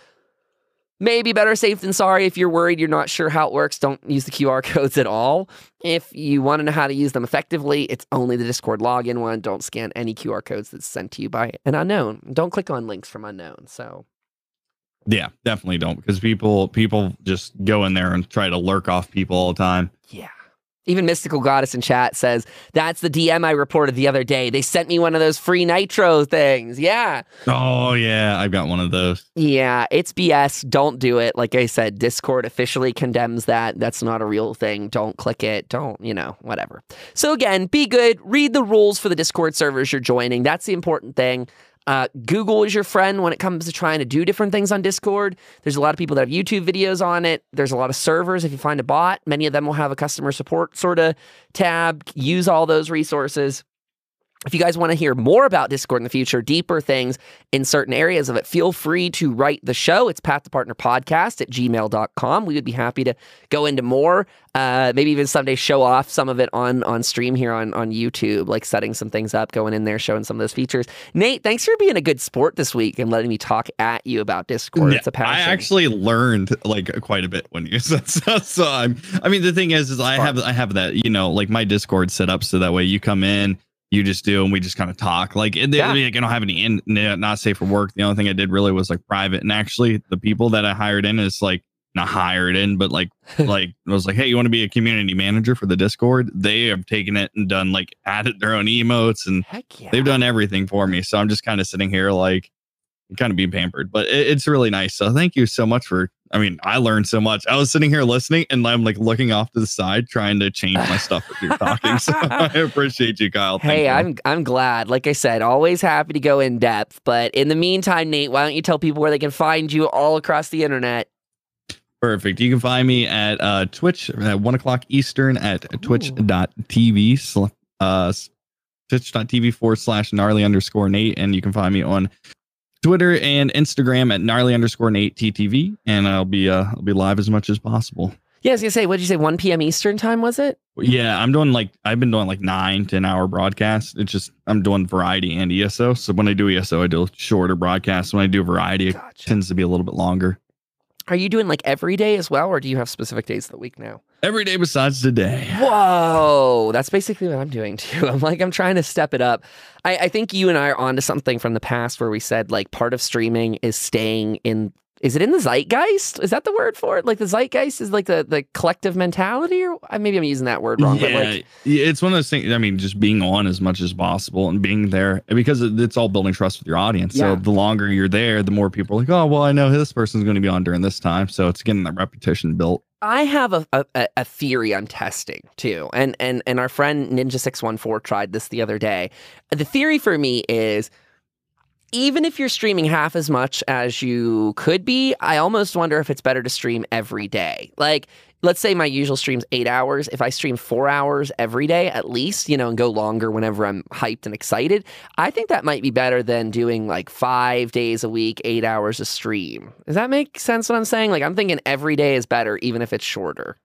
Maybe better safe than sorry. If you're worried you're not sure how it works, don't use the QR codes at all. If you want to know how to use them effectively, it's only the Discord login one. Don't scan any QR codes that's sent to you by an unknown. Don't click on links from unknown. So, Yeah, definitely don't because people people just go in there and try to lurk off people all the time. yeah. Even Mystical Goddess in chat says, That's the DM I reported the other day. They sent me one of those free Nitro things. Yeah. Oh yeah, I've got one of those. Yeah, it's BS. Don't do it. Like I said, Discord officially condemns that. That's not a real thing. Don't click it. Don't, you know, whatever. So again, be good. Read the rules for the Discord servers you're joining. That's the important thing. Uh, Google is your friend when it comes to trying to do different things on Discord. There's a lot of people that have YouTube videos on it. There's a lot of servers. If you find a bot, many of them will have a customer support sort of tab. Use all those resources. If you guys want to hear more about Discord in the future, deeper things in certain areas of it, feel free to write the show. It's Path to Partner Podcast at gmail.com. We would be happy to go into more, uh, maybe even someday show off some of it on on stream here on, on YouTube, like setting some things up, going in there, showing some of those features. Nate, thanks for being a good sport this week and letting me talk at you about Discord. Yeah, it's a passion. I actually learned like quite a bit when you said so. So I'm, I mean, the thing is, is I have, I have that, you know, like my Discord set up so that way you come in, you just do, and we just kind of talk. Like, and they, Yeah. like, I don't have any in, not safe for work. The only thing I did really was like private. And actually, the people that I hired in is like not hired in, but like, like I was like, hey, you want to be a community manager for the Discord? They have taken it and done like added their own emotes and yeah. they've done everything for me. So I'm just kind of sitting here like kind of being pampered, but it, it's really nice. So thank you so much for. I mean, I learned so much. I was sitting here listening, and I'm like looking off to the side, trying to change my stuff as you're talking. So I appreciate you, Kyle. Thank Hey, you. I'm I'm glad. Like I said, always happy to go in depth. But in the meantime, Nate, why don't you tell people where they can find you all across the internet? perfect. You can find me at uh, Twitch at one o'clock Eastern at twitch.tv. sl- Uh, twitch.tv forward slash gnarly underscore Nate, and you can find me on Twitter and Instagram at gnarly underscore Nate TTV, and I'll be uh, I'll be live as much as possible. Yeah, I was gonna say, what did you say? 1 p.m. Eastern time was it? Yeah, I'm doing like I've been doing like nine, 10 hour broadcasts. It's just I'm doing variety and ESO. So when I do ESO, I do shorter broadcasts. When I do variety, it tends to be a little bit longer. Are you doing like every day as well, or do you have specific days of the week now? Every day besides today. Whoa, that's basically what I'm doing too. I'm like, I'm trying to step it up. I, I think you and I are onto something from the past where we said like part of streaming is staying in. Is it in the zeitgeist? Is that the word for it? Like the zeitgeist is like the, the collective mentality, or maybe I'm using that word wrong. yeah, But like, it's one of those things. I mean, just being on as much as possible and being there because it's all building trust with your audience. Yeah. So the longer you're there, the more people are like, oh, well, I know this person's going to be on during this time. So it's getting that reputation built. I have a, a, a theory I'm testing too, and and and our friend Ninja Six One Four tried this the other day. The theory for me is, even if you're streaming half as much as you could be, I almost wonder if it's better to stream every day. Like, let's say my usual stream's eight hours. If I stream four hours every day at least, you know, and go longer whenever I'm hyped and excited, I think that might be better than doing like five days a week, eight hours a stream. Does that make sense what I'm saying? Like, I'm thinking every day is better, even if it's shorter.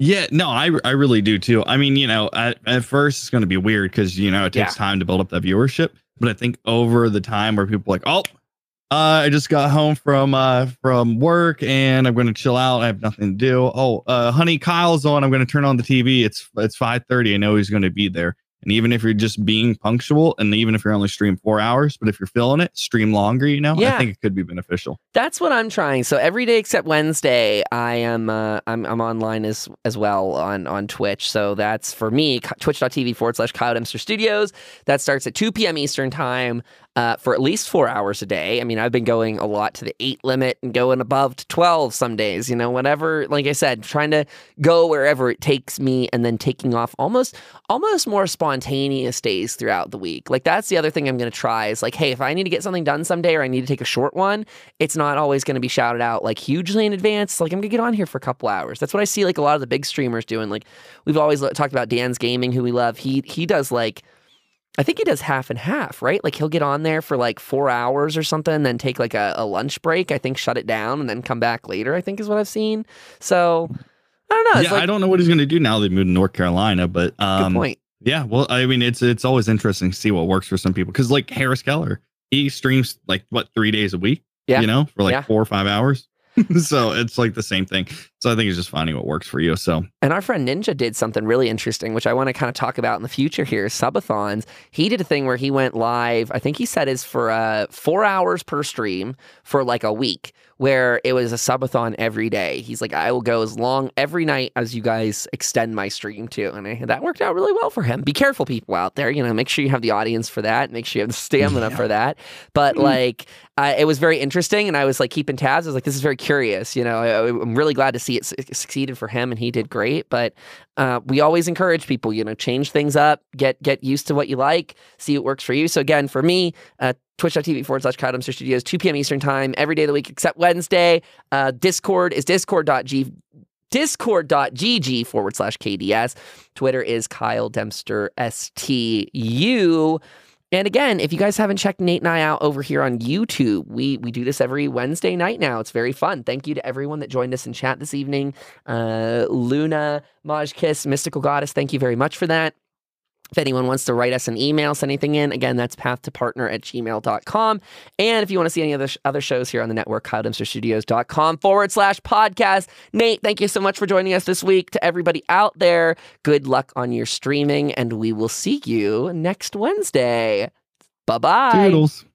Yeah, no, I, I really do too. I mean, you know, at, at first it's going to be weird because, you know, it takes Yeah. time to build up that viewership. But I think over the time where people like, oh, uh, I just got home from uh, from work and I'm going to chill out. I have nothing to do. Oh, uh, honey, Kyle's on. I'm going to turn on the TV. It's it's 5:30. I know he's going to be there. And even if you're just being punctual, and even if you're only stream four hours, but if you're feeling it, stream longer. You know, Yeah. I think it could be beneficial. That's what I'm trying. So every day except Wednesday, I am uh, I'm I'm online as as well on on Twitch. So that's for me, twitch.tv forward slash Kyle Dempster Studios. That starts at 2 p.m. Eastern time. Uh, for at least four hours a day. I mean, I've been going a lot to the eight limit and going above to 12 some days, you know, whatever. Like I said, trying to go wherever it takes me and then taking off almost, almost more spontaneous days throughout the week. Like that's the other thing I'm going to try is like, hey, if I need to get something done someday or I need to take a short one, it's not always going to be shouted out like hugely in advance. Like I'm gonna get on here for a couple hours. That's what I see like a lot of the big streamers doing. Like we've always talked about Dan's Gaming, who we love. He he does like. I think he does half and half, right? Like he'll get on there for like four hours or something, then take like a, a lunch break. I think shut it down and then come back later. I think is what I've seen. So I don't know. It's yeah, like, I don't know what he's going to do now. They moved to North Carolina, but good um, point. Yeah, well, I mean, it's it's always interesting to see what works for some people because, like Harris Keller, he streams like what three days a week, Yeah. you know, for like Yeah. four or five hours. so it's like the same thing. So I think it's just finding what works for you. So And our friend Ninja did something really interesting, which I want to kind of talk about in the future here. Subathons. He did a thing where he went live. I think he said is for uh, four hours per stream for like a week, where it was a subathon every day. He's like, I will go as long every night as you guys extend my stream to, and I, that worked out really well for him. Be careful, people out there. You know, make sure you have the audience for that. Make sure you have the stamina Yeah. for that. But Mhm. like, uh, it was very interesting, and I was like keeping tabs. I was like, this is very curious. You know, I, I'm really glad to see it su- succeeded for him, and he did great. But uh, we always encourage people, you know, change things up, get get used to what you like, see what works for you. So again, for me, uh, twitch.tv forward slash Kyle Dempster Studios, 2 p.m. Eastern time, every day of the week except Wednesday. Uh, Discord is discord.g discord.gg forward slash KDS. Twitter is Kyle Dempster STU. And again, if you guys haven't checked Nate and I out over here on YouTube, we we do this every Wednesday night now. It's very fun. Thank you to everyone that joined us in chat this evening. Uh, Luna, Majkiss, Mystical Goddess, thank you very much for that. If anyone wants to write us an email, send anything in, again, that's pathtopartner at gmail.com. And if you want to see any other, sh- other shows here on the network, kyledempsterstudios.com forward slash podcast. Nate, thank you so much for joining us this week. To everybody out there, good luck on your streaming, and we will see you next Wednesday. Bye bye. Toodles.